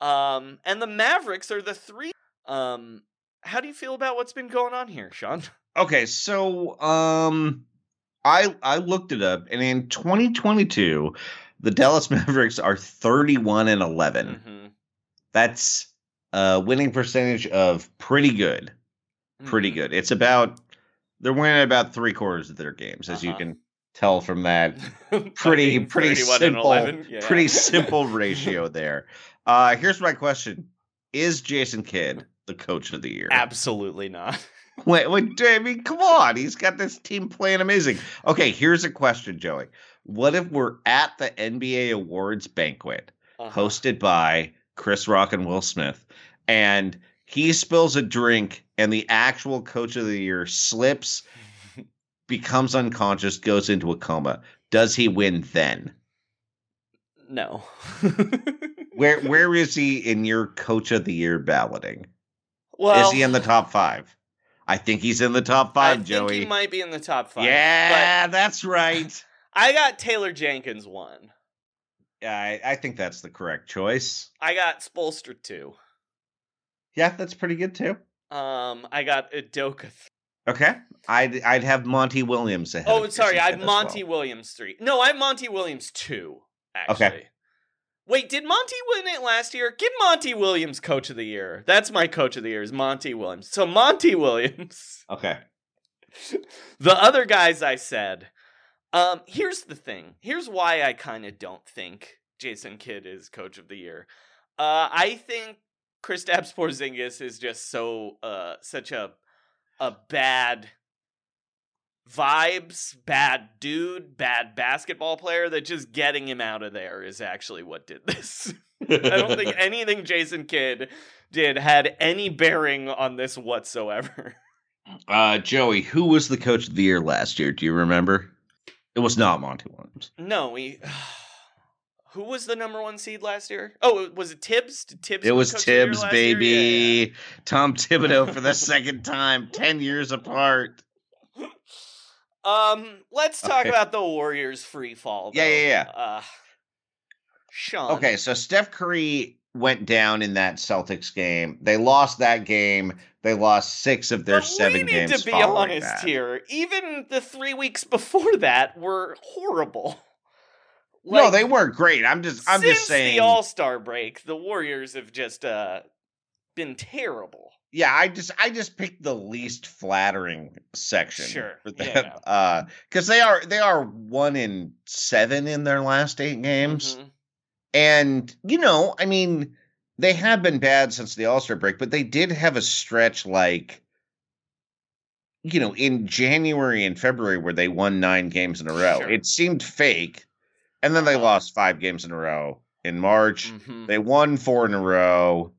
Um, and the Mavericks are the three. Um, how do you feel about what's been going on here, Sean? Okay, so um I I looked it up and in 2022 the Dallas Mavericks are 31 and 11. Mm-hmm. That's a winning percentage of pretty good. Pretty Mhm. good. It's about they're winning about 3 quarters of their games as you Uh-huh. can tell from that pretty pretty simple yeah. pretty simple ratio there. Uh here's my question. Is Jason Kidd the coach of the year? Absolutely not. Wait, wait, I mean, come on. He's got this team playing amazing. Okay, here's a question, Joey. What if we're at the NBA Awards banquet Uh-huh. hosted by Chris Rock and Will Smith, and he spills a drink, and the actual coach of the year slips, becomes unconscious, goes into a coma? Does he win then? No. Where where is he in your coach of the year balloting? Well, is he in the top five? I think he's in the top I five, think Joey. he might be in the top five. Yeah, that's right. I got Taylor Jenkins one. Yeah, I, I think that's the correct choice. I got Spoelstra two. Yeah, that's pretty good too. Um, I got Udoka. Th- Okay, I'd I'd have Monty Williams ahead. oh, sorry, I have Monty well. Williams three. No, I have Monty Williams two. Actually. Okay. Wait, did Monty win it last year? Give Monty Williams coach of the year. That's my coach of the year is Monty Williams. So Monty Williams. Okay. the other guys I said. Um, here's the thing. Here's why I kind of don't think Jason Kidd is coach of the year. Uh, I think Kristaps Porzingis is just so uh such a a bad vibes, bad dude, bad basketball player that just getting him out of there is actually what did this. I don't think anything Jason Kidd did had any bearing on this whatsoever. Uh, Joey, who was the coach of the year last year? Do you remember? It was not Monty Williams. No, we. Who was the number one seed last year? Oh, was it Thibs? Did Thibs? It was Coach of the Year Thibs, baby. Yeah, yeah. Tom Thibodeau for the second time, ten years apart. Um, let's talk Okay. about the Warriors' free fall. Yeah, though. yeah, yeah. Uh, Sean. Okay, so Steph Curry went down in that Celtics game. They lost that game. They lost six of their But seven we need games. to be honest that. here. Even the three weeks before that were horrible. no, they weren't great. I'm just, I'm just saying. the All Star break, the Warriors have just uh been terrible. Yeah, I just, I just picked the least flattering section Sure, for them. yeah. Uh, because they are, they are one in seven in their last eight games. Mhm. And, you know, I mean, they have been bad since the All Star break, but they did have a stretch like, you know, in January and February where they won nine games in a row. Sure. It seemed fake. And then they Uh-huh. lost five games in a row. In March, Mhm. they won four in a row.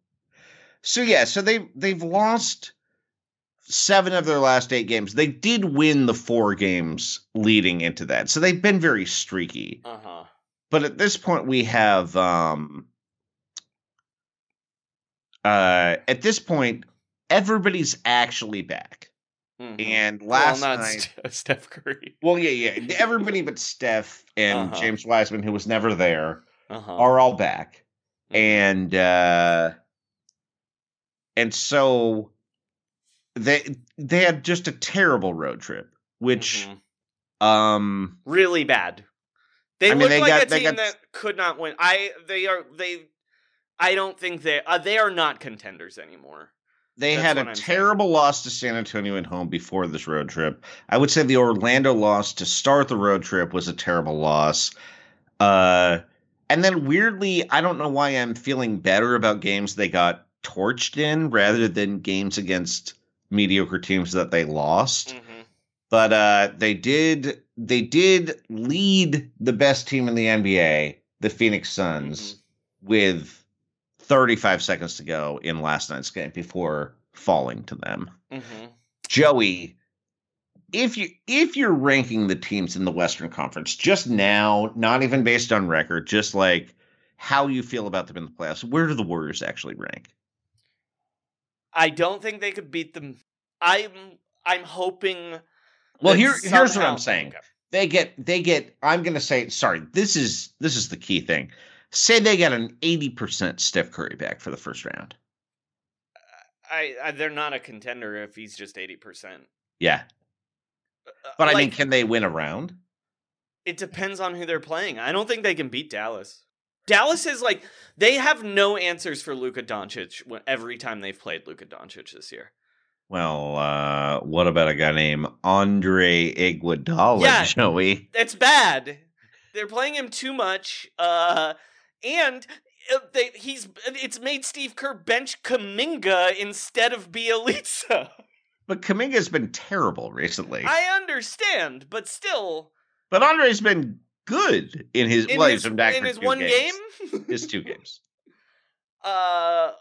So yeah, so they they've lost seven of their last eight games. They did win the four games leading into that. So they've been very streaky. Uh-huh. But at this point, we have um, uh, at this point, everybody's actually back. Mhm. And Well, last not night, St- Steph Curry. well, yeah, yeah, everybody but Steph and Uh-huh. James Wiseman, who was never there, Uh-huh. are all back, Mhm. and uh, and so they they had just a terrible road trip, which Mhm. um really bad. They I mean, they like got- a team got- that could not win. I they are they. I don't think they uh, they are not contenders anymore. They That's had a I'm saying. terrible loss to San Antonio at home before this road trip. I would say the Orlando loss to start the road trip was a terrible loss. Uh, and then weirdly, I don't know why I'm feeling better about games they got torched in rather than games against mediocre teams that they lost. Mhm. But uh, they did they did lead the best team in the NBA, the Phoenix Suns, with 35 seconds to go in last night's game before falling to them. Mhm. Joey, if you if you're ranking the teams in the Western Conference just now, not even based on record, just like how you feel about them in the playoffs, where do the Warriors actually rank? I don't think they could beat them. I'm I'm hoping. Well, here here's what I'm saying. They get they get I'm going to say sorry, this is this is the key thing. Say they get an 80% Steph Curry back for the first round. I, I they're not a contender if he's just eighty percent. Yeah. Uh, but I mean, can they win a round? it depends on who they're playing. I don't think they can beat Dallas. Dallas is like they have no answers for Luka Doncic every time they've played Luka Doncic this year. Well, uh, what about a guy named Andre Iguodala, Yeah. Joey? It's bad. They're playing him too much, uh, and uh, they, he's it's made Steve Kerr bench Kuminga instead of Bjelica. But Kuminga's been terrible recently. I understand, but still, but Andre's been good in his in well, his, in his one games. game, his two games. uh,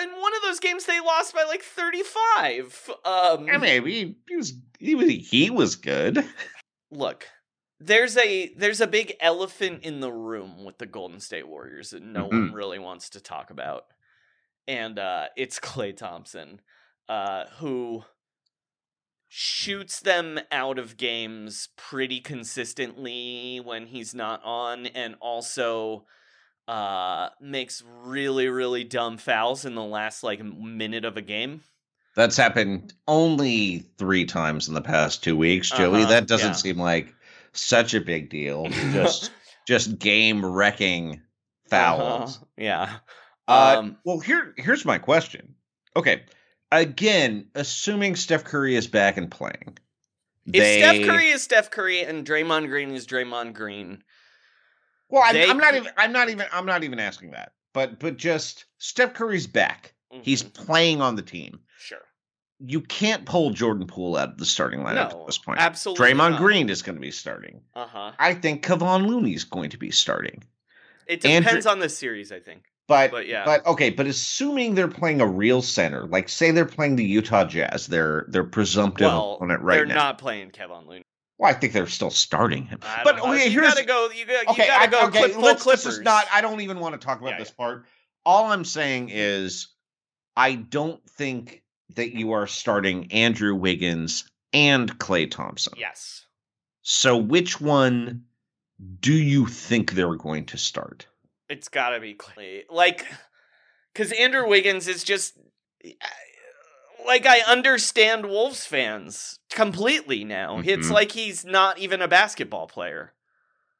in one of those games they lost by like thirty five. Um, I mean, he, he was he was he was good. look there's a there's a big elephant in the room with the golden state warriors that no one Mhm. really wants to talk about and uh it's Klay Thompson uh who shoots them out of games pretty consistently when he's not on and also uh makes really really dumb fouls in the last like minute of a game That's happened only three times in the past two weeks, Joey. Uh-huh, that doesn't yeah. seem like such a big deal. Just just game wrecking fouls. Uh-huh, yeah Uh, Um, well, here here's my question. Okay, again, assuming Steph Curry is back and playing, If they- Steph Curry is Steph Curry and Draymond Green is Draymond Green, Well, I'm, they I'm not even. I'm not even. I'm not even asking that. But but just Steph Curry's back. He's Mhm. playing on the team. sure. You can't pull Jordan Poole out of the starting lineup No, at this point. absolutely Draymond not. Green is going to be starting. Uh huh. I think Kevon Looney is going to be starting. It Andrew- depends on the series, I think. But But yeah. but okay, but assuming they're playing a real center, like say they're playing the Utah Jazz, their their presumptive Well, opponent right now. they're not playing Kevin Looney. Well, I think they're still starting him. But know. okay, you here's gotta go. You got. okay, you gotta I- go. okay, clip let's, Clippers. just not. I don't even want to talk about Yeah, this part. All I'm saying is, I don't think that you are starting Andrew Wiggins and Klay Thompson. Yes. So which one do you think they're going to start? It's gotta be Klay. Like, because Andrew Wiggins is just. Like I understand Wolves fans completely now. It's Mhm. like he's not even a basketball player.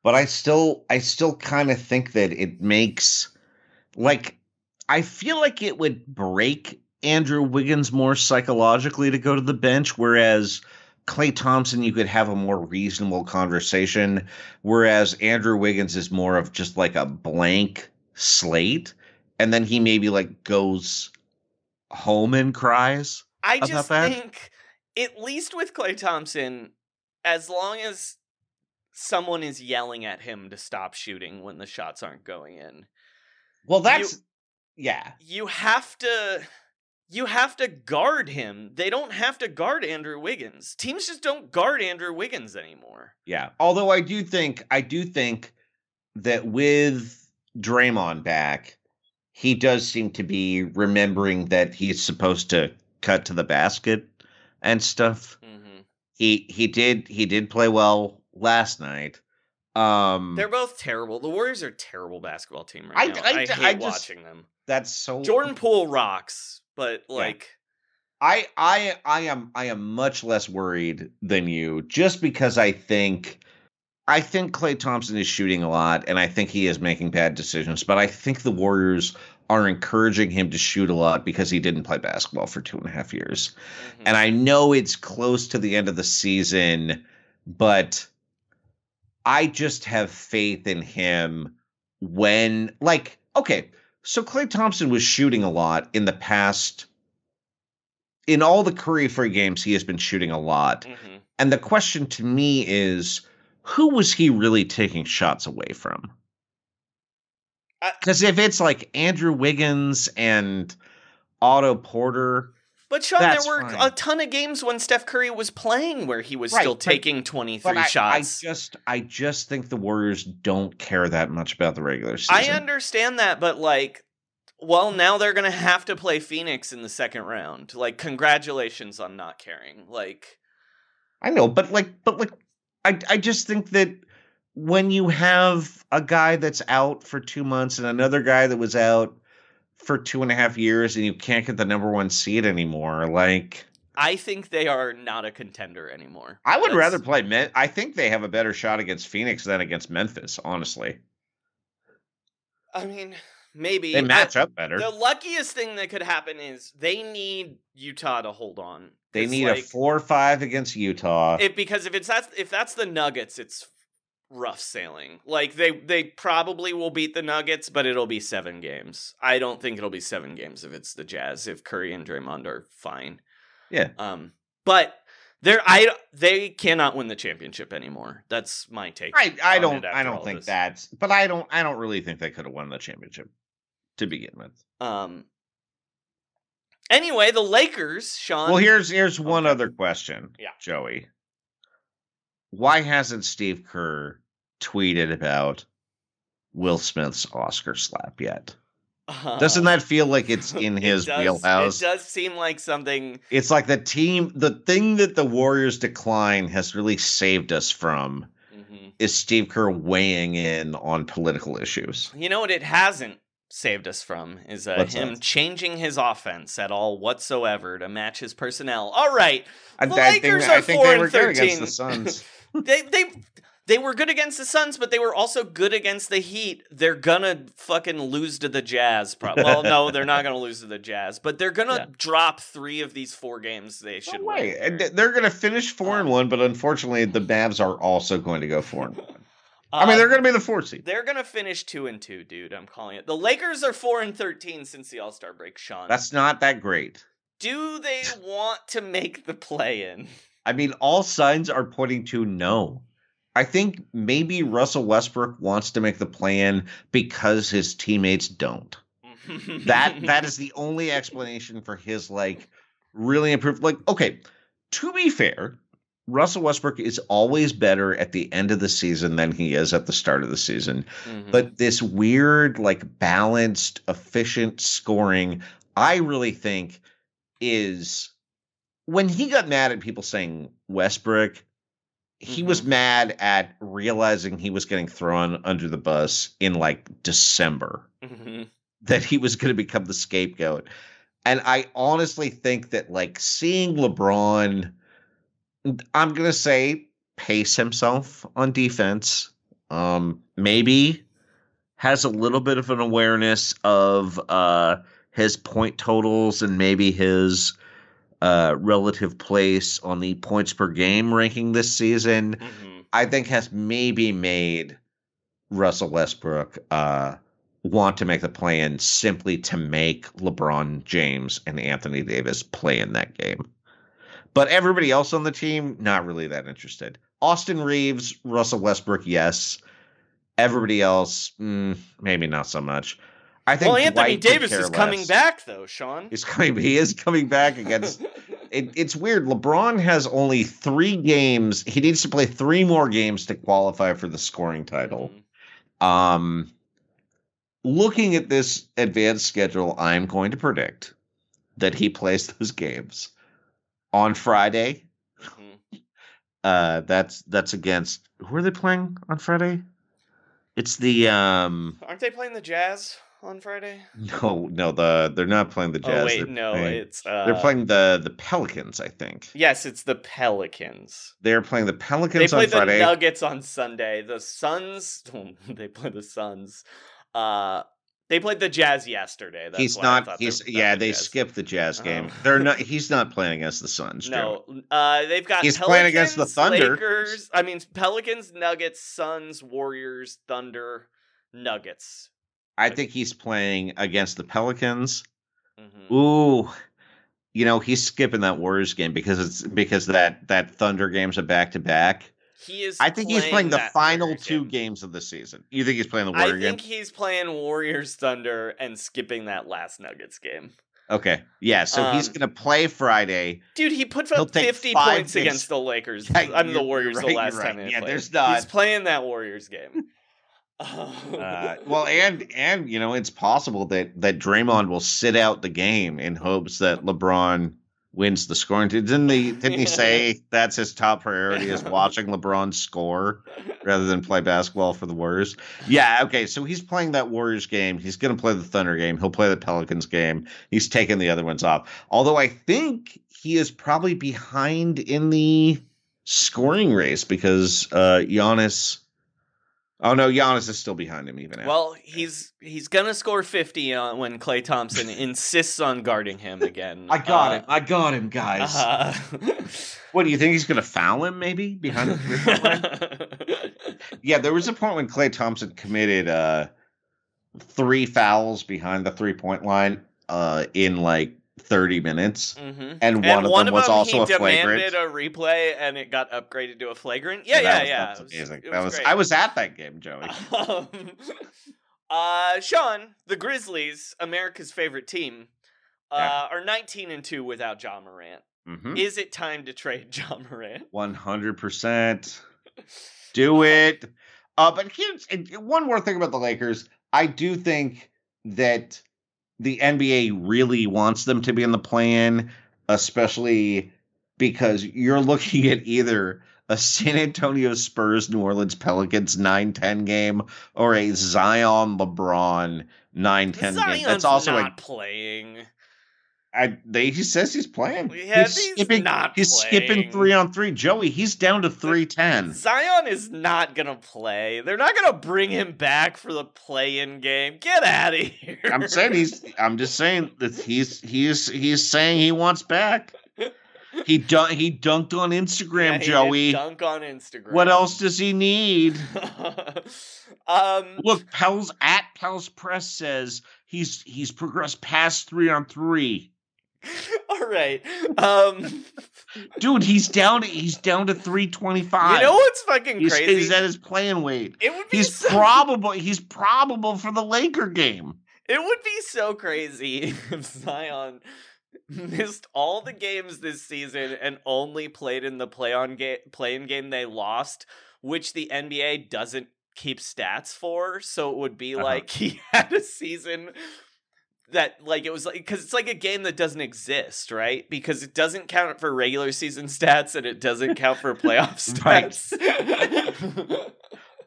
but I still I still kind of think that it makes like I feel like it would break Andrew Wiggins more psychologically to go to the bench whereas Klay Thompson you could have a more reasonable conversation whereas Andrew Wiggins is more of just like a blank slate and then he maybe like goes home and cries I just that. think, at least with Klay Thompson, as long as someone is yelling at him to stop shooting when the shots aren't going in, well that's yeah you have to. You have to guard him. They don't have to guard Andrew Wiggins. Teams just don't guard Andrew Wiggins anymore. Yeah. Although I do think I do think that with Draymond back, he does seem to be remembering that he's supposed to cut to the basket and stuff. hmm He he did he did play well last night. Um They're both terrible. The Warriors are a terrible basketball team right I- now. I- I, I hate just- watching them. that's so Jordan Poole rocks, but like, I I I am I am much less worried than you just because I think I think Klay Thompson is shooting a lot and I think he is making bad decisions, but I think the Warriors are encouraging him to shoot a lot because he didn't play basketball for two and a half years. mhm. And I know it's close to the end of the season, but I just have faith in him when like okay, so Klay Thompson was shooting a lot in the past in all the Curry free games he has been shooting a lot. Mhm. And the question to me is who was he really taking shots away from? Because if it's like Andrew Wiggins and Otto Porter, But Sean, That's there were fine. a ton of games when Steph Curry was playing where he was Right, still but- taking 23 But I, I shots. just I just think the Warriors don't care that much about the regular season. I understand that, but like, well, now they're gonna have to play Phoenix in the second round. Like, congratulations on not caring. Like, I know, but like, but like, I I just think that when you have a guy that's out for two months and another guy that was out for two and a half years, and you can't get the number one seed anymore, like. I think they are not a contender anymore. I would That's- rather play. Men- I think they have a better shot against Phoenix than against Memphis. Honestly, I mean, maybe they match I- up better. The luckiest thing that could happen is they need Utah to hold on. They need like, a four or five against Utah. It because if it's that's if that's the Nuggets, it's rough sailing. Like they they probably will beat the Nuggets, but it'll be seven games. I don't think it'll be seven games if it's the Jazz. If Curry and Draymond are fine, yeah, um, but they're I they cannot win the championship anymore. That's my take. I I don't I don't think this. that's. But I don't I don't really think they could have won the championship to begin with. Um. Anyway, the Lakers, Sean. Well, here's here's one other question. Yeah. Joey. Why hasn't Steve Kerr tweeted about Will Smith's Oscar slap yet? Doesn't that feel like it's in his Uh, it does, wheelhouse? It does seem like something. It's like the team, the thing that the Warriors' decline has really saved us from Mhm. is Steve Kerr weighing in on political issues. You know what? It hasn't saved us from is uh, him that? changing his offense at all whatsoever to match his personnel. All right, I, the I think, Lakers I are think four they and thirteen. against the Suns. they they they were good against the Suns, but they were also good against the Heat. They're gonna fucking lose to the Jazz. Pro- well, no, they're not gonna lose to the Jazz, but they're gonna Yeah. drop three of these four games. They should No win. They're going to finish four and one, but unfortunately, the Mavs are also going to go four and one. I mean, Uh, they're going to be the four seed. They're gonna finish two and two, dude. I'm calling it. The Lakers are four and thirteen since the All Star break. Sean, That's not that great. do they want to make the play in? I mean, all signs are pointing to no. I think maybe Russell Westbrook wants to make the plan because his teammates don't. That that is the only explanation for his like really improved. Like, okay, to be fair, Russell Westbrook is always better at the end of the season than he is at the start of the season. Mhm. But this weird, like balanced, efficient scoring, I really think is when he got mad at people saying Westbrook, he was mad at realizing he was getting thrown under the bus in like December Mhm. that he was going to become the scapegoat. And I honestly think that like seeing LeBron, I'm going to say pace himself on defense. Um, maybe has a little bit of an awareness of uh, his point totals and maybe his uh, relative place on the points per game ranking this season. Mhm. I think has maybe made Russell Westbrook uh, want to make the play in simply to make LeBron James and Anthony Davis play in that game. But everybody else on the team, not really that interested. Austin Reaves, Russell Westbrook, yes. Everybody else, mm, maybe not so much. I think Well, Anthony Dwight Davis is coming less. back though, Sean. He's coming. He is coming back against. it, it's weird. LeBron has only three games. He needs to play three more games to qualify for the scoring title. Mhm. Um, looking at this advanced schedule, I'm going to predict that he plays those games on Friday. Mhm. Uh, that's that's against who are they playing on Friday? It's the um Aren't they playing the Jazz on Friday? no no the they're not playing the Jazz. oh wait, they're no, playing, it's uh, they're playing the the Pelicans. I think Yes, it's the Pelicans. they're playing the They Pelicans play on the Friday. Nuggets on Sunday. The Suns. they play the Suns. Uh, they played the Jazz yesterday. That's he's not. they He's were- yeah. the They Jazz. skipped the Jazz game. Oh. They're not. He's not playing against the Suns. Joe. No, uh, they've got He's Pelicans, playing against the Thunder. Lakers. I mean, Pelicans, Nuggets, Suns, Warriors, Thunder, Nuggets. I think he's playing against the Pelicans. Mhm. Ooh, you know he's skipping that Warriors game because it's because that that Thunder game's a back to back. He is. I think he's playing the final two game. games of the season. You think he's playing the Warriors? I think game? he's playing Warriors Thunder and skipping that last Nuggets game. Okay. Yeah. So he's Um, gonna play Friday. Dude, he put up 50 points against the Lakers. Yeah, I mean, the Warriors you're the last time right. they Yeah, played. there's not- He's playing that Warriors game. Uh, well, and and you know, it's possible that that Draymond will sit out the game in hopes that LeBron wins the scoring. Didn't he? Didn't he say that's his top priority is watching LeBron score rather than play basketball for the Warriors? Yeah. Okay. So he's playing that Warriors game. He's going to play the Thunder game. He'll play the Pelicans game. He's taking the other ones off. Although I think he is probably behind in the scoring race because uh Giannis. Oh no, Giannis is still behind him even. Now. well, he's he's gonna score 50 on, when Klay Thompson insists on guarding him again. I got Uh, him. I got him, guys. uh, What do you think he's going to foul him? Maybe behind the? Yeah, there was a point when Klay Thompson committed uh three fouls behind the three point line uh in like thirty minutes, Mhm. and one of them was also he a flagrant. demanded a replay, and it got upgraded to a flagrant. Yeah, that yeah, was- yeah. That's It was- amazing. it that was great. I was at that game, Joey. Um, uh, Sean, the Grizzlies, America's favorite team, uh, Yeah. are 19 and 2 without Ja Morant. Mhm. Is it time to trade Ja Morant? One hundred percent. Do it. Uh, but here's one more thing about the Lakers. I do think that the NBA really wants them to be in the plan, especially because you're looking at either a San Antonio Spurs New Orleans Pelicans 9-10 game or a Zion LeBron 9-10 game. That's also not a playing. I they he says he's playing. Yeah, he's he's skipping not he's skipping 3 on 3. Joey, he's down to 310. Zion is not gonna play. They're not gonna bring him back for the play-in game. Get out of here. I'm saying he's. I'm just saying that he's he's he's saying he wants back. He dun- he dunked on Instagram, Yeah, Joey. dunk on Instagram. What else does he need? um, Look, Pels at Pels Press says he's he's progressed past three on three. all right. Um, Dude, he's down. To, he's down to three twenty five. you know what's fucking He's, crazy? he's at his playing weight. it would be He's so, probable. He's probable for the Laker game. It would be so crazy if Zion missed all the games this season and only played in the play on game play-in game they lost, which the NBA doesn't keep stats for. So it would be Uh-huh. like he had a season that like it was like because it's like a game that doesn't exist, right? Because it doesn't count for regular season stats and it doesn't count for playoff stats.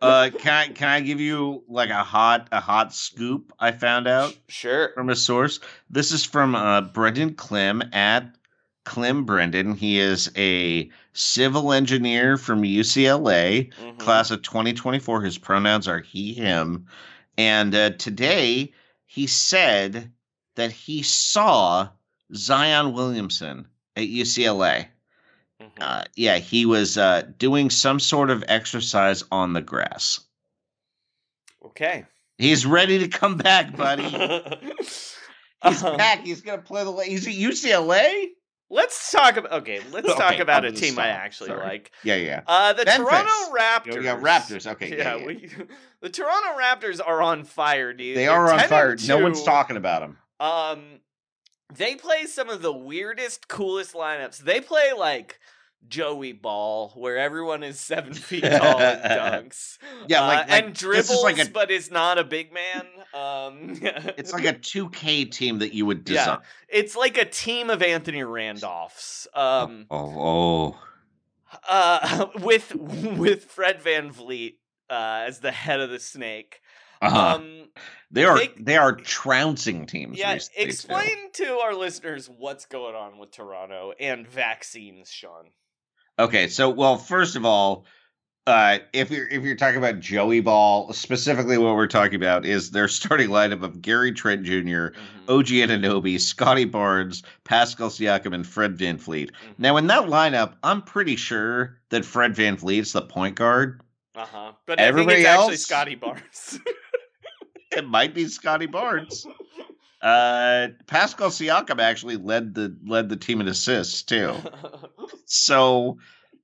Uh, can I can I give you like a hot a hot scoop I found out? sure. from a source. This is from uh, Brendan Clem at Clem Brendan. He is a civil engineer from UCLA, Mhm. class of 2024. His pronouns are he, him. And uh, today he said that he saw Zion Williamson at UCLA. Mhm. Uh, yeah, he was uh, doing some sort of exercise on the grass. Okay. He's ready to come back, buddy. He's Um, back. He's gonna play the. He's at UCLA. Let's talk about okay. Let's Okay, talk about a team I actually Sorry. like. Yeah, yeah. Uh, the Memphis. Toronto Raptors. Yeah, Raptors. Okay, yeah, yeah. we, the Toronto Raptors are on fire, dude. They They're are on fire. No one's talking about them. Um, they play some of the weirdest, coolest lineups. They play like Joey Ball, where everyone is seven feet tall and dunks. Yeah, Uh, like- like, and this dribbles, is like a- but is not a big man. Um, It's like a 2K team that you would Yeah. design. it's like a team of Anthony Randolphs. Um, Oh, oh. uh, with with Fred VanVleet uh, as the head of the snake. Uh-huh. Um, they are they- they are trouncing teams. yeah, explain to our listeners what's going on with Toronto and vaccines, Sean. Okay, so well, first of all, uh, if you're if you're talking about Joey Ball, specifically what we're talking about is their starting lineup of Gary Trent Jr., Mhm. OG Anunoby, Scottie Barnes, Pascal Siakam, and Fred VanVleet. Mhm. Now, in that lineup, I'm pretty sure that Fred VanVleet's the point guard. Uh huh. But Everybody I think it's actually else? Scottie Barnes. It might be Scottie Barnes. Uh, Pascal Siakam actually led the led the team in assists too. So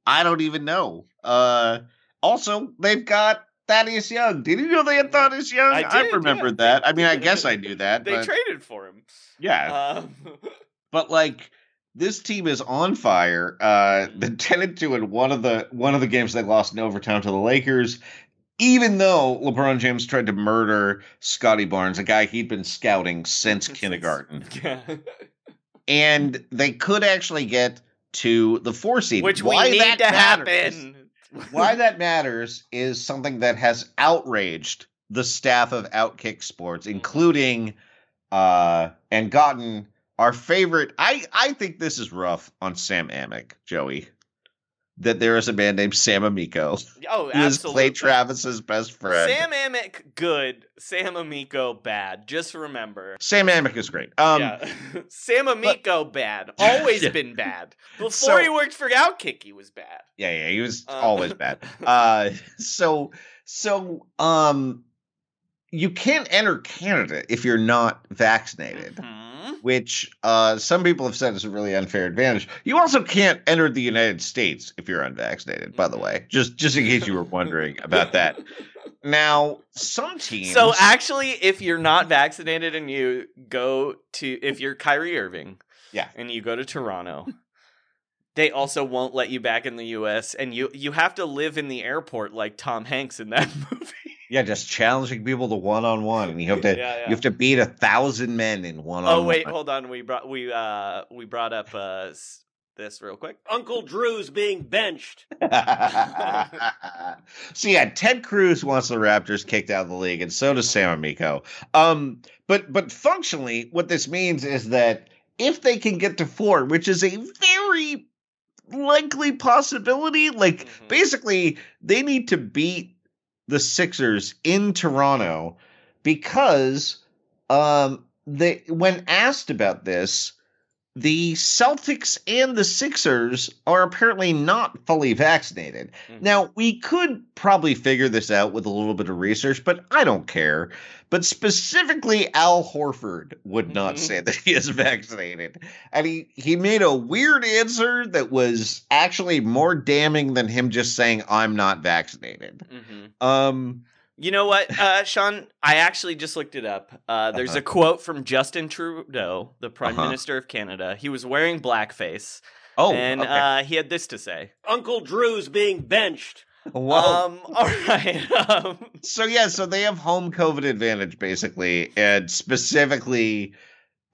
I don't even know. Uh, also, they've got Thaddeus Young. Did you know they had Thaddeus Young? I did, remembered yeah. that. I mean, I guess I knew that. They but, traded for him. yeah, Um, but like this team is on fire. Uh, they tended to in one of the one of the games they lost in overtime to the Lakers. Even though LeBron James tried to murder Scottie Barnes, a guy he'd been scouting since kindergarten, yeah. and they could actually get to the four seed, Which Why we need that to matters- happen. Why that matters is something that has outraged the staff of Outkick Sports, including uh and gotten our favorite. I I think this is rough on Sam Amick, Joey. That there is a man named Sam Amico Oh, who is absolutely. Clay Travis's best friend. Sam Amick, good. Sam Amico, bad. Just remember. Sam Amick is great. Um, yeah. Sam Amico, bad. Always Yeah. been bad. Before So- he worked for Outkick, he was bad. Yeah, yeah, he was Uh, always bad. Uh so so um you can't enter Canada if you're not vaccinated, Mhm. which uh some people have said is a really unfair advantage. You also can't enter the United States if you're unvaccinated, by the way. Just just in case you were wondering about that. Now, some teams So actually, if you're not vaccinated and you go to, if you're Kyrie Irving, Yeah. and you go to Toronto, they also won't let you back in the U.S. and you you have to live in the airport like Tom Hanks in that movie. Yeah, just challenging people to one on one, and you have to Yeah, yeah. you have to beat a thousand men in one on Oh wait, hold on. We brought we uh we brought up uh this real quick. Uncle Drew's being benched. so yeah, Ted Cruz wants the Raptors kicked out of the league, and so does Sam Amico. Um, but but functionally, what this means is that if they can get to four, which is a very likely possibility, like Mhm. basically they need to beat the Sixers in Toronto because um they when asked about this the Celtics and the Sixers are apparently not fully vaccinated. Mhm. Now, we could probably figure this out with a little bit of research, but I don't care. But specifically, Al Horford would not Mhm. say that he is vaccinated. And he, he made a weird answer that was actually more damning than him just saying, I'm not vaccinated. hmm Um, You know what, uh, Sean? I actually just looked it up. Uh, there's Uh-huh. a quote from Justin Trudeau, the Prime Uh-huh. Minister of Canada. He was wearing blackface, oh, and okay. uh, he had this to say. Uncle Drew's being benched. Whoa. Um, all right. Um, So yeah, so they have home COVID advantage basically, and specifically,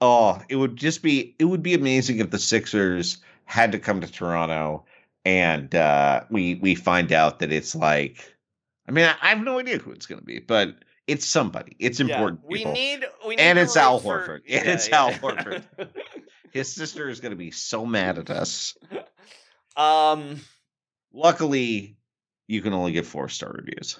oh, it would just be it would be amazing if the Sixers had to come to Toronto, and uh, we we find out that it's like, I mean, I, I have no idea who it's going to be, but it's somebody. It's yeah, important. we people. need. We need And it's Al for- Horford. And it's Al Horford. His sister is going to be so mad at us. um. Luckily, you can only get four star reviews.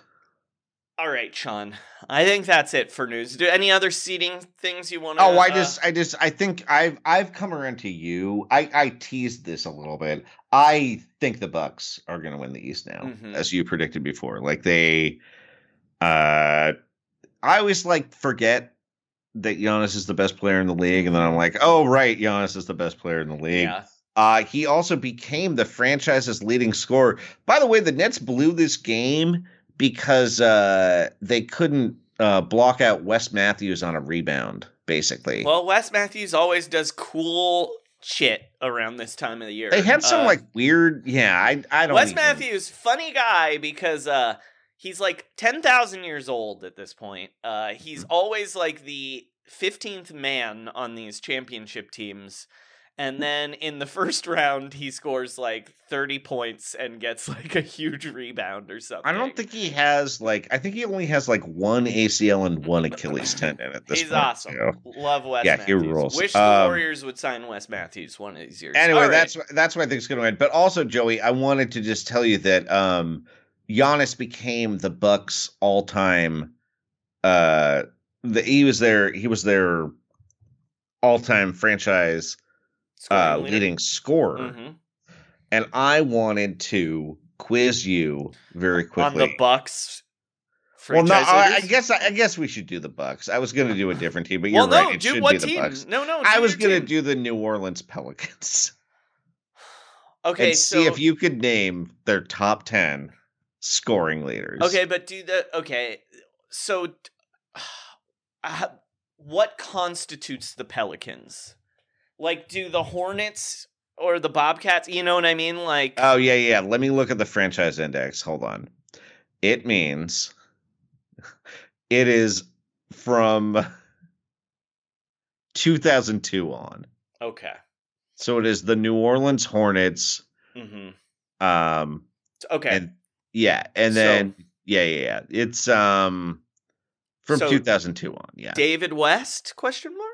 All right, Sean. I think that's it for news. Do any other seating things you want to? Oh, I just, I just, I think I've, I've come around to you. I, I teased this a little bit. I think the Bucks are going to win the East now, Mhm. as you predicted before. Like they, uh, I always like forget that Giannis is the best player in the league, and then I'm like, oh right, Giannis is the best player in the league. yeah. Uh, he also became the franchise's leading scorer. By the way, the Nets blew this game because uh, they couldn't uh, block out Wes Matthews on a rebound, basically. Well, Wes Matthews always does cool shit around this time of the year. they had some Uh, like weird, yeah. I I don't. Wes even- Matthews, funny guy because uh he's like ten thousand years old at this point. Uh he's Mm. always like the fifteenth man on these championship teams. And then in the first round, he scores like 30 points and gets like a huge rebound or something. I don't think he has like. I think he only has like one ACL and one Achilles tendon at this He's point. awesome. Love Wes Yeah, he rules. Wish the Um, Warriors would sign Wes Matthews one of these years. Anyway, All right. that's that's what I think is going to end. But also, Joey, I wanted to just tell you that um Giannis became the Bucks' all-time. Uh, the he was their he was their all-time franchise Scoring uh, leading scorer, Mhm. and I wanted to quiz you very quickly on the Bucks. Well, no, I, I guess I guess we should do the Bucks. I was going to do a different team, but Well, you're no, right. It do should be the team? Bucks. No, no, I was going to do the New Orleans Pelicans. Okay, and see if you could name their top 10 scoring leaders. Okay, but do the okay. So, uh, what constitutes the Pelicans? Like, do the Hornets or the Bobcats? You know what I mean? Like, Oh yeah, yeah. Let me look at the franchise index. Hold on. It means it is from 2002 on. okay, So it is the New Orleans Hornets. hmm Um, okay. and yeah, and So- then yeah, yeah, yeah. It's um from So, 2002 on. Yeah, David West? Question mark.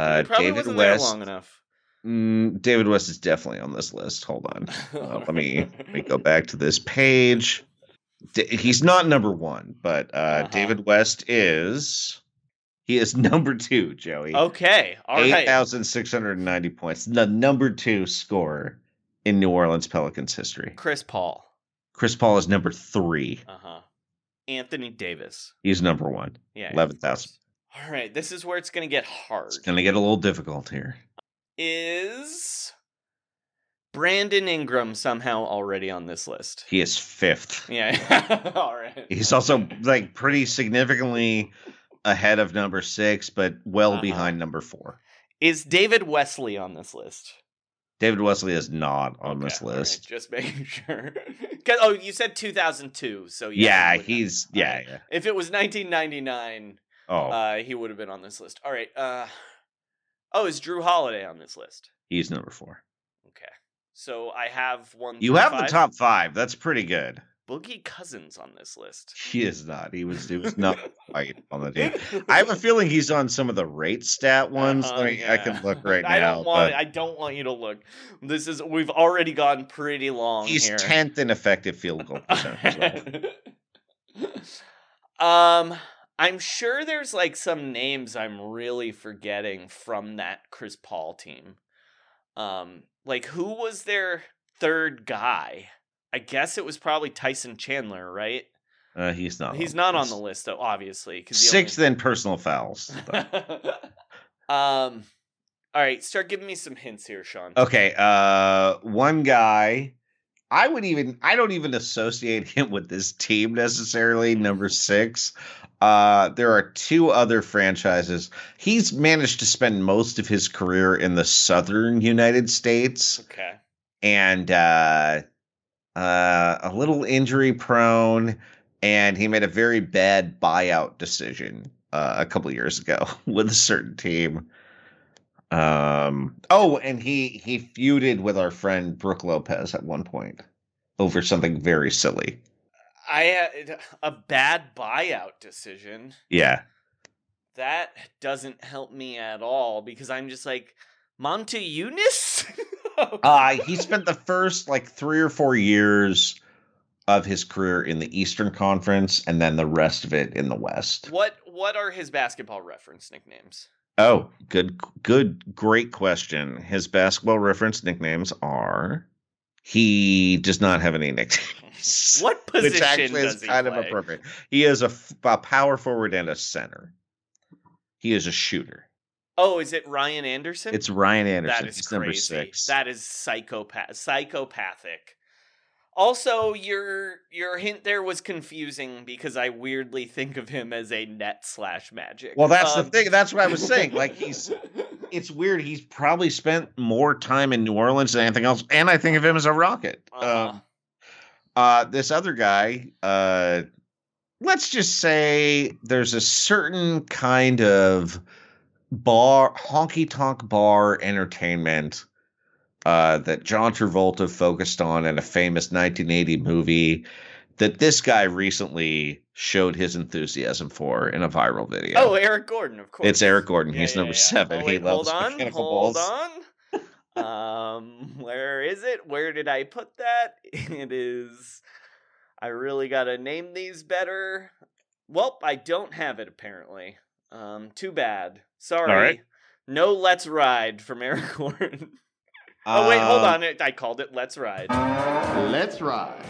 Uh, David West. there long enough. Mm, David West is definitely on this list. Hold on. Uh, let me let me go back to this page. D- he's not number one, but uh, Uh-huh. David West is. He is number two, Joey. Okay, all right. Eight thousand six hundred and ninety points. The number two scorer in New Orleans Pelicans history. Chris Paul. Chris Paul is number three. Uh huh. Anthony Davis. He's number one. Yeah. Eleven thousand. All right, this is where it's gonna get hard. It's gonna get a little difficult here. Is Brandon Ingram somehow already on this list? He is fifth. Yeah. All right. He's also like pretty significantly ahead of number six, but well Uh-huh. behind number four. Is David Wesley on this list? David Wesley is not on this Okay, right, list. just making sure. oh, you said 2002, so yeah. Yeah, he would have- he's yeah, yeah. If it was 1999, Oh, uh, he would have been on this list. All right. Uh, oh, is Jrue Holiday on this list? he's number four. Okay. So I have one. You have the top five. That's pretty good. Boogie Cousins on this list. He is not. He was. He was not quite on the team. I have a feeling he's on some of the rate stat ones. Uh-huh, Let me. I can look right I now. don't want. but I don't want you to look. This is. We've already gone pretty long he's here. tenth in effective field goal percentage. um, I'm sure there's like some names I'm really forgetting from that Chris Paul team. Um, like who was their third guy? I guess it was probably Tyson Chandler, right? uh, he's not. He's on not on the list though, obviously. Sixth in personal fouls. um. All right, start giving me some hints here, Sean. Okay, uh one guy I would even I don't even associate him with this team necessarily, number 6. Uh there are two other franchises. He's managed to spend most of his career in the southern United States Okay. and uh uh a little injury prone and he made a very bad buyout decision uh, a couple years ago with a certain team. Um. Oh, and he he feuded with our friend Brook Lopez at one point over something very silly. I had a bad buyout decision. Yeah. That doesn't help me at all because I'm just like Monte Eunice. Uh he spent the first like three or four years of his career in the Eastern Conference, and then the rest of it in the West. what what are his basketball reference nicknames? Oh, good, good, great question. His basketball reference nicknames are. He does not have any nicknames. What position Which actually does is he kind play? of appropriate. He is a power forward and a center. He is a shooter. Oh, is it Ryan Anderson? It's Ryan Anderson. That is He's crazy. number six. That is psychopath psychopathic. Also, your your hint there was confusing because I weirdly think of him as a net slash magic. well, that's Um, the thing. That's what I was saying. Like he's, it's weird. He's probably spent more time in New Orleans than anything else, and I think of him as a Rocket. Uh-huh. Um, uh, this other guy, uh, let's just say there's a certain kind of bar, honky tonk bar entertainment uh, that John Travolta focused on in a famous 1980 movie that this guy recently showed his enthusiasm for in a viral video. Oh, Eric Gordon, of course. It's Eric Gordon. Yeah, He's yeah, number yeah. seven. Oh, he wait, loves hold on, mechanical hold balls. on. um, where is it? Where did I put that? It is. I really gotta name these better. Well, I don't have it apparently. Um, too bad. Sorry. right. No, let's ride from Eric Gordon. Oh wait, hold Um, on. I called it Let's Ride. Let's ride.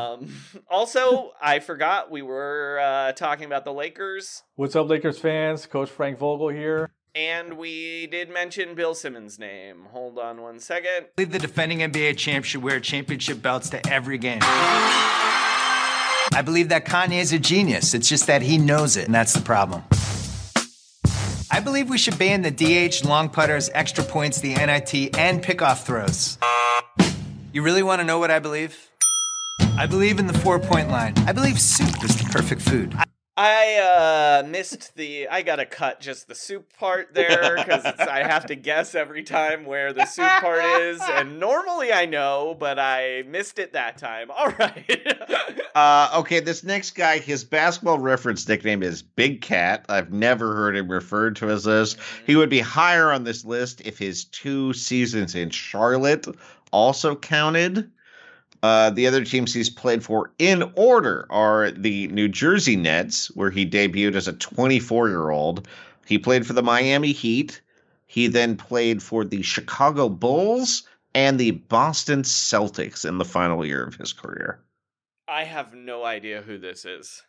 Um, also, I forgot we were uh, talking about the Lakers. What's up, Lakers fans? Coach Frank Vogel here. And we did mention Bill Simmons' name. Hold on one second. I believe the defending NBA champ should wear championship belts to every game. I believe that Kanye is a genius. It's just that he knows it, and that's the problem. I believe we should ban the DH, long putters, extra points, the NIT, and pickoff throws. You really want to know what I believe? I believe in the four point line. I believe soup is the perfect food. I uh, missed the. I gotta cut just the soup part there because I have to guess every time where the soup part is, and normally I know, but I missed it that time. All right. Uh, okay, this next guy, his basketball reference nickname is Big Cat. I've never heard him referred to as this. He would be higher on this list if his two seasons in Charlotte also counted. Uh, the other teams he's played for in order are the New Jersey Nets, where he debuted as a 24 year old. He played for the Miami Heat. He then played for the Chicago Bulls and the Boston Celtics in the final year of his career. I have no idea who this is.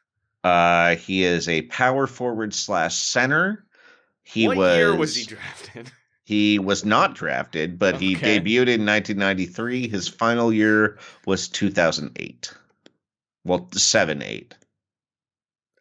Uh, he is a power forward slash center. He what was year was he drafted? He was not drafted, but he debuted in 1993. His final year was 2008. Well, 7 8.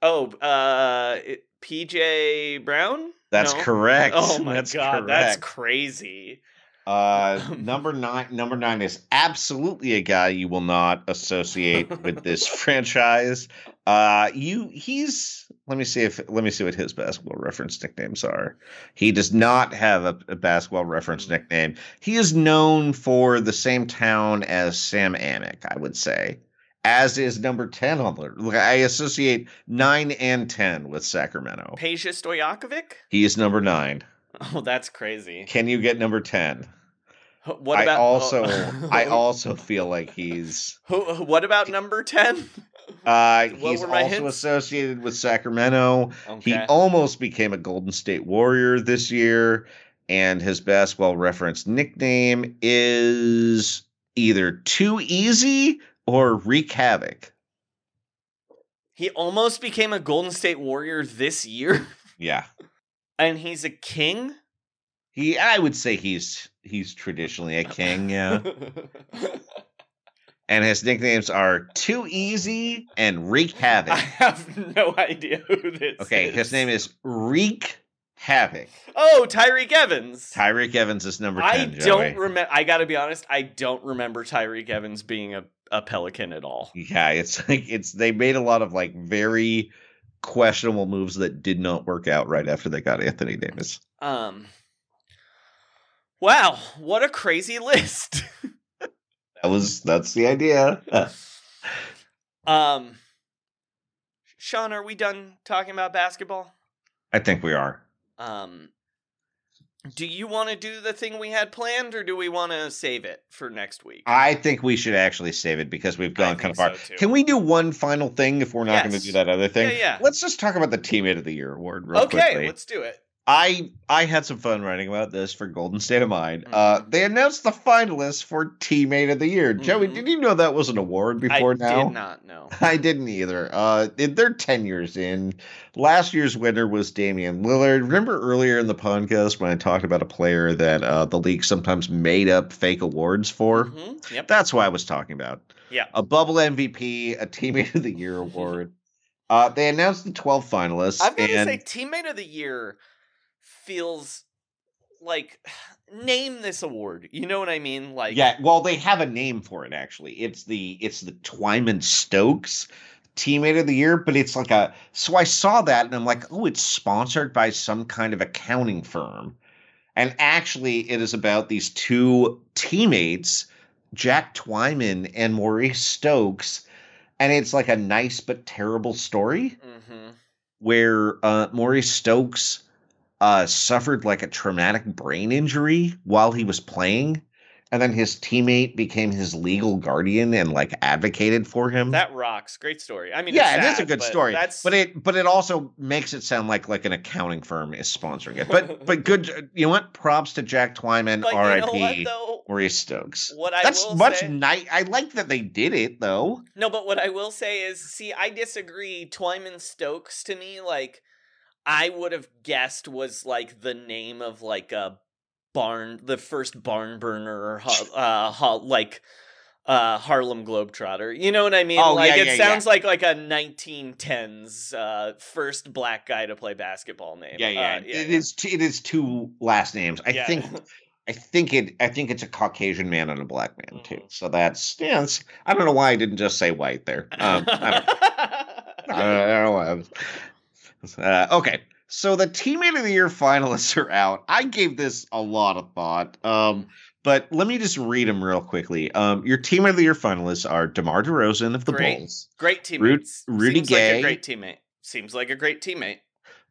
Oh, uh, PJ Brown. That's No? correct. Oh my That's god, that's crazy. Uh, number nine. Number nine is absolutely a guy you will not associate with this franchise. Uh, you he's. Let me see if let me see what his basketball reference nicknames are. He does not have a, a basketball reference nickname. He is known for the same town as Sam Amick, I would say. As is number ten on the. I associate nine and ten with Sacramento. Peja Stojakovic. He is number nine. Oh, that's crazy. Can you get number ten? What I about also oh, I also feel like he's what about number ten? uh he's also associated with Sacramento. He almost became a Golden State Warrior this year and his basketball reference nickname is either Too Easy or Wreak Havoc. He almost became a Golden State Warrior this year, Yeah. and he's a king. He I would say he's he's traditionally a king, yeah. and his nicknames are Too Easy and Wreak Havoc. I have no idea who this. Okay, is. his name is Wreak Havoc. Oh, Tyreke Evans. Tyreke Evans is number I 10, Joey. don't remember. I got to be honest. I don't remember Tyreke Evans being a, a Pelican at all. Yeah, it's like it's they made a lot of like very questionable moves that did not work out right after they got Anthony Davis. Um. Wow, what a crazy list. That was that's the idea. um. Sean, are we done talking about basketball? I think we are. Um. Do you want to do the thing we had planned, or do we want to save it for next week? I think we should actually save it because we've gone kind of far. so. Can we do one final thing if we're not going to do that other thing? Yeah, yeah. Let's just talk about the Teammate of the Year award real okay, quickly. let's do it. I I had some fun writing about this for Golden State of Mind. Uh, they announced the finalists for Teammate of the Year. Joey, did you know that was an award before I now? I did not know. I didn't either. Uh, they're 10 years in. Last year's winner was Damian Lillard. Remember earlier in the podcast when I talked about a player that uh, the league sometimes made up fake awards for? Mhm, Yep. That's what I was talking about. Yeah. A bubble MVP, a Teammate of the Year award. Uh, they announced the 12 finalists. I've got to say, teammate of the year feels like name this award. You know what I mean? Like, yeah, well, they have a name for it actually. It's the it's the Twyman Stokes teammate of the year, but it's like a so I saw that and I'm like, oh, it's sponsored by some kind of accounting firm. And actually it is about these two teammates, Jack Twyman and Maurice Stokes, and it's like a nice but terrible story mhm. where uh, Maurice Stokes uh, suffered like a traumatic brain injury while he was playing, and then his teammate became his legal guardian and like advocated for him. that rocks. Great story. I mean, yeah, it's it is a good but story, That's but it but it also makes it sound like like an accounting firm is sponsoring it. But but good, you know what? Props to Jack Twyman, But you know R.I.P. Maurice Stokes. What I That's much say- nice. I like that they did it though. No, but what I will say is, see, I disagree. Twyman Stokes to me, like, I would have guessed was like the name of like a barn, the first barn burner, or uh, like uh Harlem Globetrotter. You know what I mean? Oh, like yeah, it yeah, sounds yeah. like like a 1910s uh first black guy to play basketball name. Yeah, yeah. Uh, yeah, It is. T- it is two last names. I think. I think it. I think it's a Caucasian man and a black man too. Mm-hmm. So that's yeah. I don't know why I didn't just say white there. Um, I don't, I don't, I don't know why. Uh, okay, so the teammate of the year finalists are out. I gave this a lot of thought. Um, but let me just read them real quickly. Um, your teammate of the year finalists are DeMar DeRozan of the Great. Bulls. Great Ru- teammates. Rudy Seems like Gay. a great teammate. Seems like a great teammate.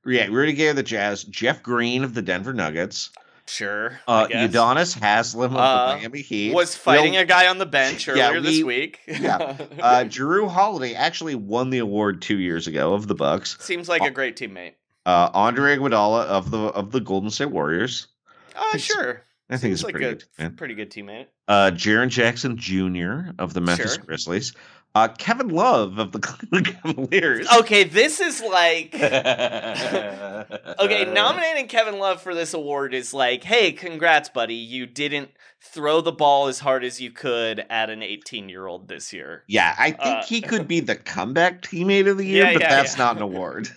Yeah, Rudy Gay of the Jazz. Jeff Green of the Denver Nuggets. Sure. Uh, Udonis Haslem of Uh, the Miami Heat was fighting Will- a guy on the bench Yeah, earlier this week. yeah. Uh, Jrue Holiday actually won the award two years ago of the Bucks. Seems like a great teammate. Uh, Andre Iguodala of the of the Golden State Warriors. Uh, sure. I think Seems he's a like pretty a good man. pretty good teammate. Uh, Jaren Jackson Jr. of the Memphis Sure. Grizzlies. Uh, Kevin Love of the Cavaliers. Okay, this is like okay. Nominating Kevin Love for this award is like, hey, congrats, buddy. You didn't throw the ball as hard as you could at an 18 year old this year. Yeah, I think Uh, he could be the comeback teammate of the year, Yeah, but yeah, that's yeah. not an award.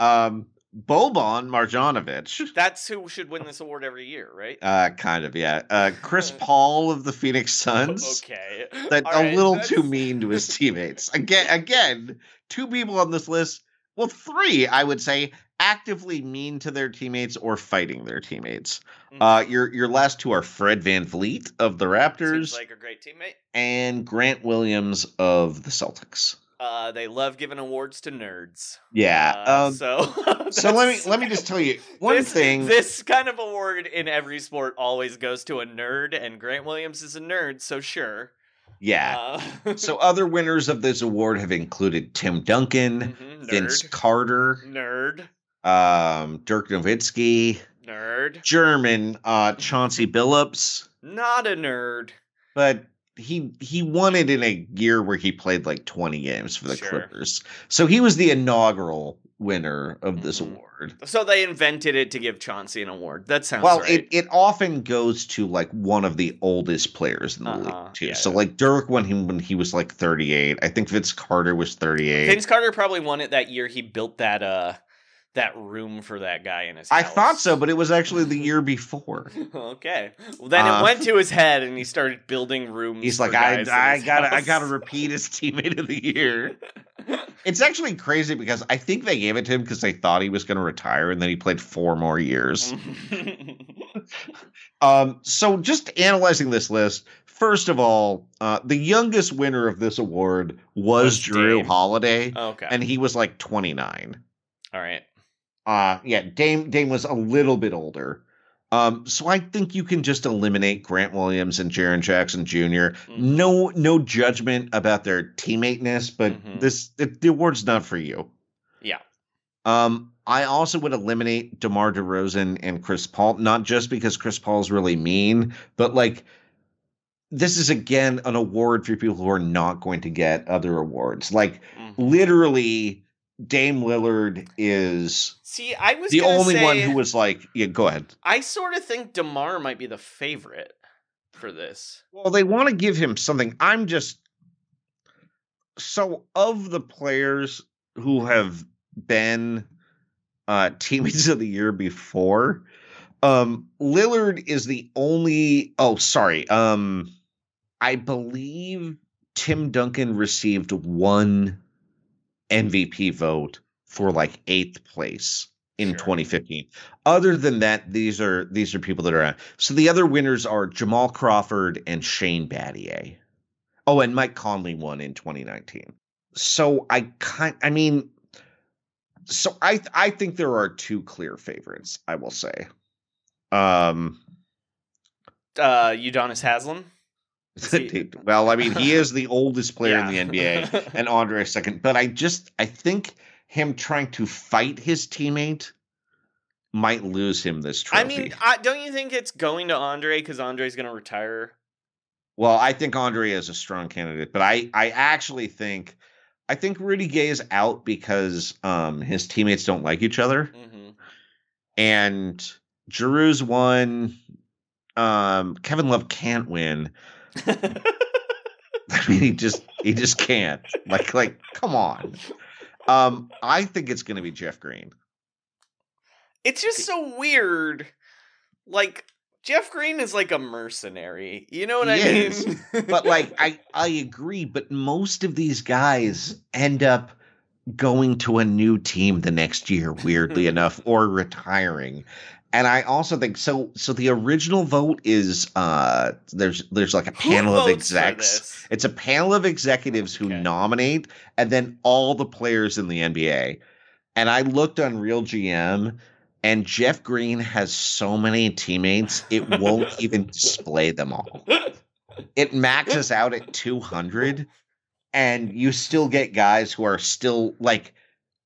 Um, Boban Marjanovic. That's who should win this award every year, right? Uh, kind of, yeah. Uh, Chris Paul of the Phoenix Suns. Okay. That All a right, little that's- too mean to his teammates. Again, again, two people on this list. Well, three, I would say, actively mean to their teammates or fighting their teammates. Mm-hmm. Uh, your your last two are Fred VanVleet of the Raptors Seems like a great teammate. and Grant Williams of the Celtics. Uh, they love giving awards to nerds. Yeah. Uh, um, so so let me let me just tell you one this, thing. This kind of award in every sport always goes to a nerd, and Grant Williams is a nerd, so sure. yeah. Uh, so other winners of this award have included Tim Duncan, Vince. Carter, nerd, um, Dirk Nowitzki, nerd, German uh, Chauncey Billups, not a nerd. but he he won it in a year where he played like 20 games for the Sure. Clippers. So he was the inaugural winner of this Mm-hmm. award. So they invented it to give Chauncey an award. That sounds Well, right. it, it often goes to like one of the oldest players in the Uh-huh, league too. yeah, so like Dirk when he when he was like 38. I think Vince Carter was 38. Vince Carter probably won it that year. He built that uh that room for that guy in his I thought so, but it was actually the year before. okay. Well, then Uh, it went to his head, and he started building rooms. He's like, I, I gotta, I gotta repeat as teammate of the year. it's actually crazy because I think they gave it to him because they thought he was going to retire, and then he played four more years. um, so just analyzing this list, first of all, uh, the youngest winner of this award was, Was Jrue Dame. Holiday, Okay. and he was like 29. All right. Uh yeah, Dame Dame was a little bit older. Um, so I think you can just eliminate Grant Williams and Jaren Jackson Jr. Mm-hmm. No, no judgment about their teammateness, but this the, the award's not for you. Yeah. Um, I also would eliminate DeMar DeRozan and Chris Paul, not just because Chris Paul's really mean, but like this is again an award for people who are not going to get other awards. Like Mm-hmm. literally, Dame Lillard is See, I was the gonna only one who was like, yeah, go ahead. I sort of think Demar might be the favorite for this. Well, they want to give him something. I'm just so of the players who have been uh teammates of the year before, um Lillard is the only oh sorry. Um I believe Tim Duncan received one MVP vote for like eighth place in 2015. Other than that, these are these are people that are out. So the other winners are Jamal Crawford and Shane Battier. Oh, and Mike Conley won in 2019. So I kind I mean so I I think there are two clear favorites, I will say. Um Uh, Udonis Haslem. Well, I mean, he is the oldest player Yeah. in the NBA, and Andre is second. But I just, I think him trying to fight his teammate might lose him this trophy. I mean, I, don't you think it's going to Andre because Andre's going to retire? well, I think Andre is a strong candidate, but I, I actually think, I think Rudy Gay is out because um his teammates don't like each other. Mhm. And Giroux's one. Um Kevin Love can't win. I mean he just he just can't. Like like come on. Um I think it's gonna be Jeff Green. It's just so weird. Like Jeff Green is like a mercenary. You know what He I is. mean? but like I I agree, but most of these guys end up going to a new team the next year, weirdly enough, or retiring. And I also think so. So the original vote is uh there's there's like a panel of execs. It's a panel of executives who nominate, and then all the players in the NBA. And I looked on Real GM, and Jeff Green has so many teammates, it won't even display them all. It maxes out at 200, and you still get guys who are still like,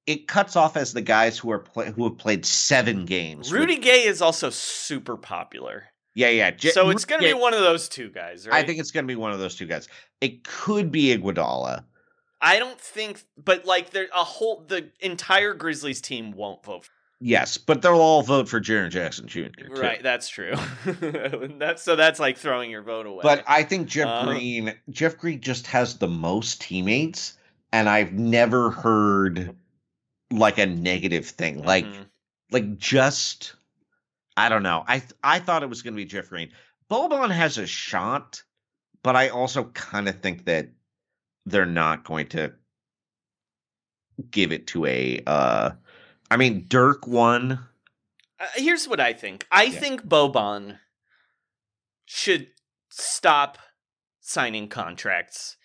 it cuts off as the guys who are play, who have played seven games. with- Rudy Gay is also super popular. yeah, yeah. Je- so it's going to be one of those two guys, right? I think it's going to be one of those two guys. It could be Iguodala. I don't think but like there a whole the entire Grizzlies team won't vote. For- Yes, but they'll all vote for Jaren Jackson Jr. too. Right, that's true. that's so that's like throwing your vote away. But I think Jeff Uh, Green, Jeff Green just has the most teammates, and I've never heard like a negative thing. Like, Mhm. like just I don't know. I I thought it was going to be Jeff Green. Boban has a shot, but I also kind of think that they're not going to give it to a. uh I mean, Dirk won. Uh, here's what I think. I think Boban should stop signing contracts.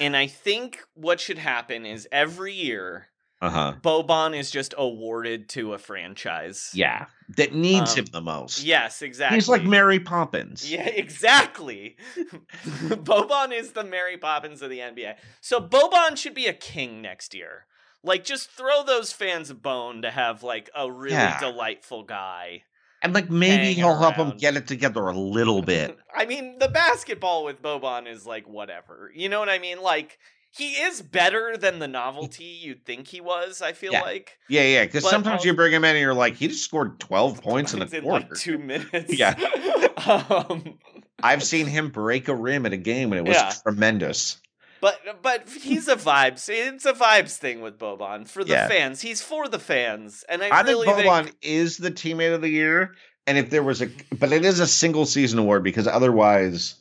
And I think what should happen is every year Uh huh. Boban is just awarded to a franchise. Yeah, that needs Um, him the most. Yes, exactly. He's like Mary Poppins. Yeah, exactly. Boban is the Mary Poppins of the NBA. So Boban should be a king next year. Like, just throw those fans a bone to have like a really Yeah. delightful guy. And like maybe he'll help him get it together a little bit. I mean, the basketball with Boban is like whatever. You know what I mean? Like, he is better than the novelty you'd think he was. I feel Yeah. like Yeah, yeah. Because sometimes also- you bring him in and you're like, he just scored 12 points in a in quarter. like two minutes. Yeah. um, I've seen him break a rim in a game and it was Yeah. tremendous. But but he's a vibes. It's a vibes thing with Boban for the Yeah. fans. He's for the fans, and I, I, really think Boban think is the teammate of the year. And if there was a, but it is a single season award because otherwise,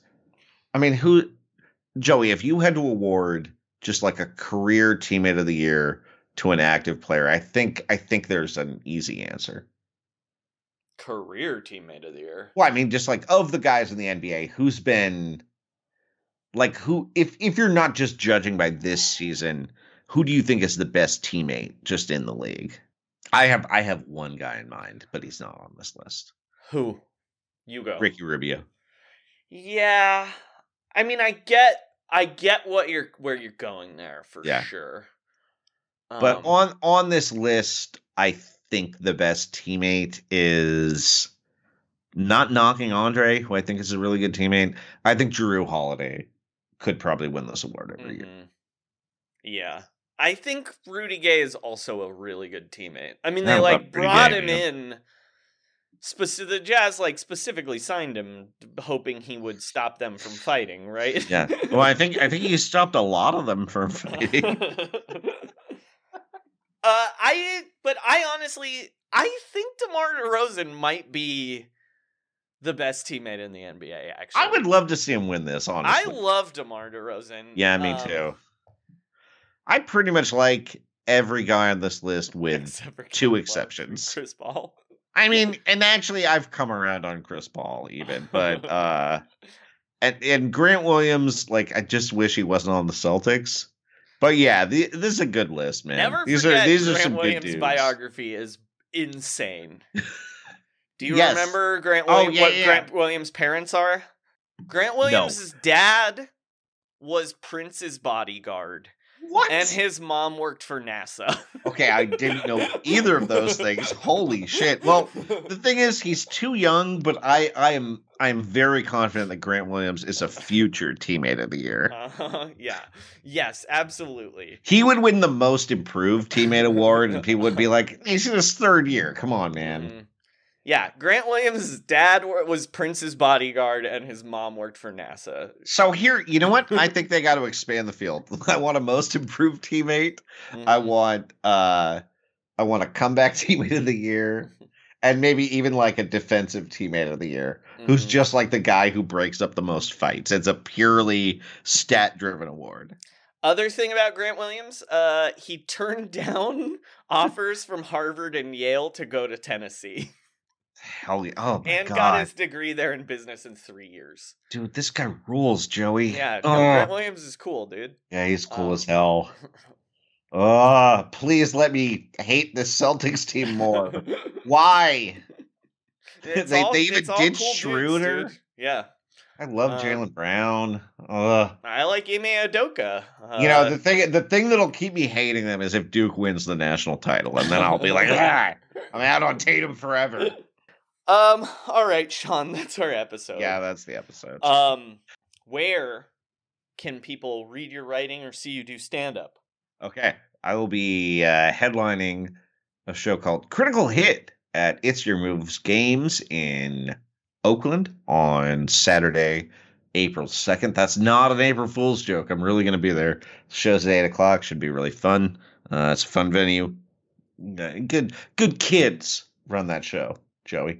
I mean, who, Joey, if you had to award just like a career teammate of the year to an active player, I think, I think there's an easy answer. career teammate of the year. Well, I mean, just like of the guys in the NBA, who's been like who if if you're not just judging by this season, who do you think is the best teammate just in the league? I have I have one guy in mind, but he's not on this list. Who? You go. Ricky Rubio. Yeah, I mean, I get, I get what you're where you're going there for Yeah. sure. But Um, on on this list, I think the best teammate is not knocking Andre, who I think is a really good teammate. I think Jrue Holiday could probably win this award every year. mhm. yeah, I think Rudy Gay is also a really good teammate. I mean, they but like brought Gay, him yeah. in. Speci- the Jazz like specifically signed him, hoping he would stop them from fighting. Right? Yeah. Well, I think I think he stopped a lot of them from fighting. Uh, I but I honestly I think DeMar DeRozan might be the best teammate in the NBA. Actually, I would love to see him win this, Honestly, I love DeMar DeRozan. yeah, me Um, too. I pretty much like every guy on this list with two exceptions. Chris Paul. I mean, and actually I've come around on Chris Paul even, but uh and and Grant Williams, like I just wish he wasn't on the Celtics. But yeah, the, this is a good list, man. Never these forget are these Grant are some Williams' good dudes. biography is insane. Do you Yes. remember Grant Oh, Williams? yeah, what yeah. Grant Williams' parents are? Grant Williams' dad was Prince's bodyguard. What? And his mom worked for NASA. Okay, I didn't know either of those things. Holy shit. Well, the thing is he's too young, but I I am I am very confident that Grant Williams is a future teammate of the year. Uh, yeah. Yes, absolutely. He would win the most improved teammate award and people would be like, "He's in his third year. Come on, man." Yeah, Grant Williams' dad was Prince's bodyguard and his mom worked for NASA. So here, you know what? I think they got to expand the field. I want a most improved teammate. I Mhm. want uh I want a comeback teammate of the year and maybe even like a defensive teammate of the year who's Mhm. just like the guy who breaks up the most fights. It's a purely stat driven award. Other thing about Grant Williams, uh, he turned down offers from Harvard and Yale to go to Tennessee Hell yeah. Oh my and got his degree there in business in three years. Dude, this guy rules, Joey. Yeah, no, Oh. Grant Williams is cool, dude. Yeah, he's cool Um, as hell. Oh, please let me hate this Celtics team more. Why? They- all- they even did cool Schroeder? dude. Yeah, I love Uh, Jaylen Brown. Ugh. I like Ime Udoka. Uh, You know the thing. The thing that'll keep me hating them is if Duke wins the national title, and then I'll be like, ah, I'm out on Tatum forever. Um. All right, Sean. That's our episode. Yeah, that's the episode. Um. Where can people read your writing or see you do stand up? Okay, I will be uh, headlining a show called Critical Hit at It's Your Moves Games in Oakland on Saturday, April 2nd. That's not an April Fool's joke. I'm really going to be there. The show's at 8 o'clock. Should be really fun. Uh, it's a fun venue. Good, good kids run that show, Joey.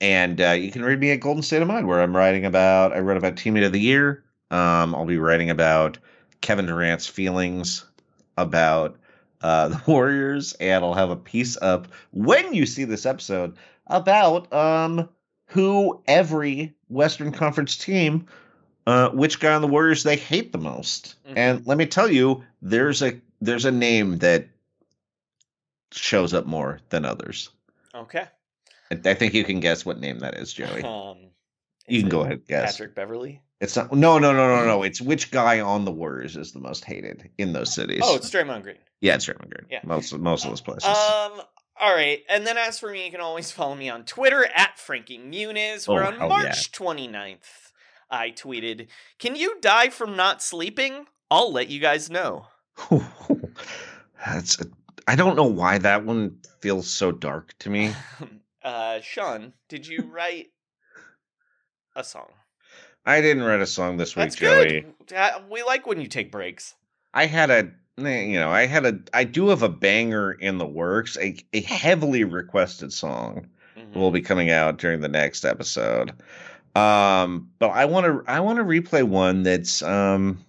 And uh, you can read me at Golden State of Mind, where I'm writing about. I wrote about Teammate of the Year. Um, I'll be writing about Kevin Durant's feelings about uh, the Warriors, and I'll have a piece up when you see this episode about um, who every Western Conference team, uh, which guy on the Warriors they hate the most. And let me tell you, there's a there's a name that shows up more than others. Okay. I I think you can guess what name that is, Joey. Um. You can go ahead and guess. Patrick Beverley. It's not. No, no, no, no, no. It's which guy on the Warriors is the most hated in those cities. Oh, it's Draymond Green. yeah, it's Draymond Green. Yeah. most most of those places. Um. All right, and then as for me, you can always follow me on Twitter at Frankie Muniz. Where Oh, on March 29th, I tweeted, "Can you die from not sleeping? I'll let you guys know." That's. I don't know why that one feels so dark to me. Uh, Sean, did you write a song? I didn't write a song this week, That's Joey. good. Uh, we like when you take breaks. I had a. eh, You know, I had a. I do have a banger in the works. A, a heavily requested song will be coming out during the next episode. Um, but I want to. I want to replay one that's. Um,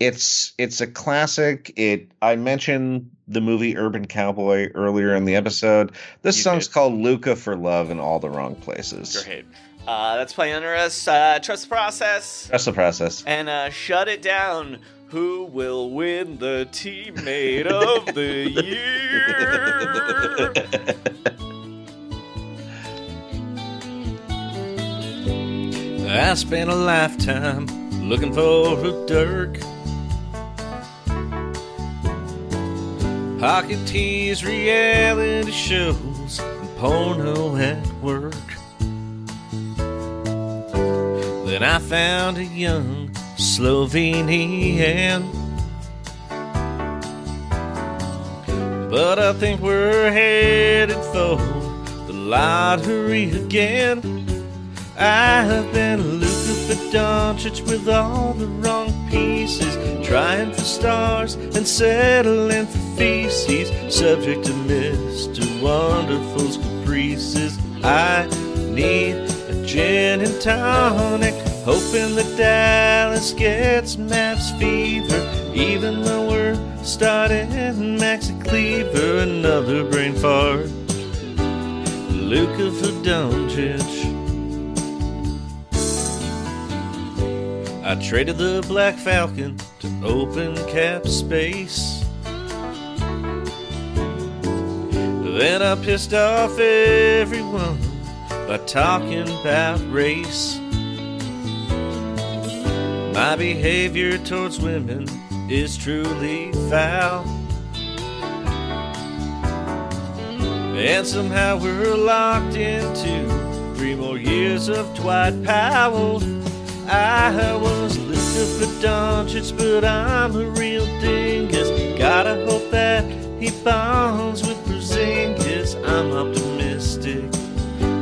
it's it's a classic. It I mentioned the movie Urban Cowboy earlier in the episode. This You song's did. called Luka for Love in all the wrong places. Great. Uh, that's playing under us. Uh, trust the process. Trust the process. And uh, shut it down. Who will win the teammate of the year? I spent a lifetime looking for a Dirk. Hockey tees, reality shows, and porno at work. Then I found a young Slovenian. But I think we're headed for the lottery again. I've been looking for Doncic with all the wrong pieces, trying for stars and settling for feces, subject to Mr. Wonderful's caprices. I need a gin and tonic, hoping that Dallas gets Mavs fever, even though we're starting Maxi Kleber, another brain fart. Luka for Doncic. I traded the Black Falcon to open cap space. Then I pissed off everyone by talking about race. My behavior towards women is truly foul. And somehow we're locked into three more years of Dwight Powell. I was looking for Doncic, but I'm a real dingus. Gotta hope that he bonds with Porzingis. I'm optimistic,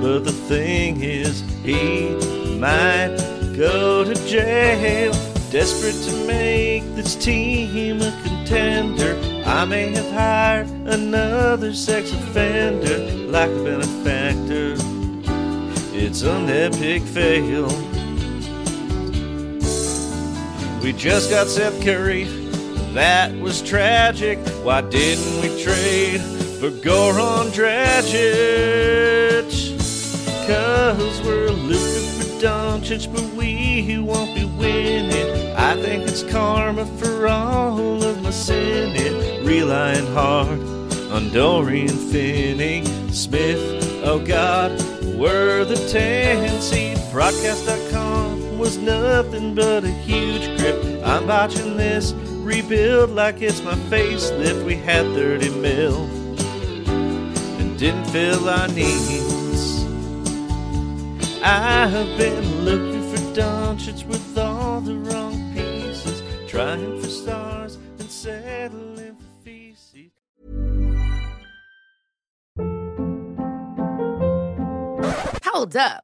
but the thing is, he might go to jail. Desperate to make this team a contender, I may have hired another sex offender like a benefactor. It's an epic fail. We just got Seth Curry, that was tragic. Why didn't we trade for Goran Dragic? Cause we're looking for Doncic, but we won't be winning. I think it's karma for all of my sinning. Relying hard on Dorian Finney Smith. Oh God, we're the 10 seed. Broadcast.com was nothing but a huge grip. I'm watching this rebuild like it's my facelift. We had 30 mil and didn't fill our needs. I have been looking for Doncic with all the wrong pieces, trying for stars and settling for feces. Hold up.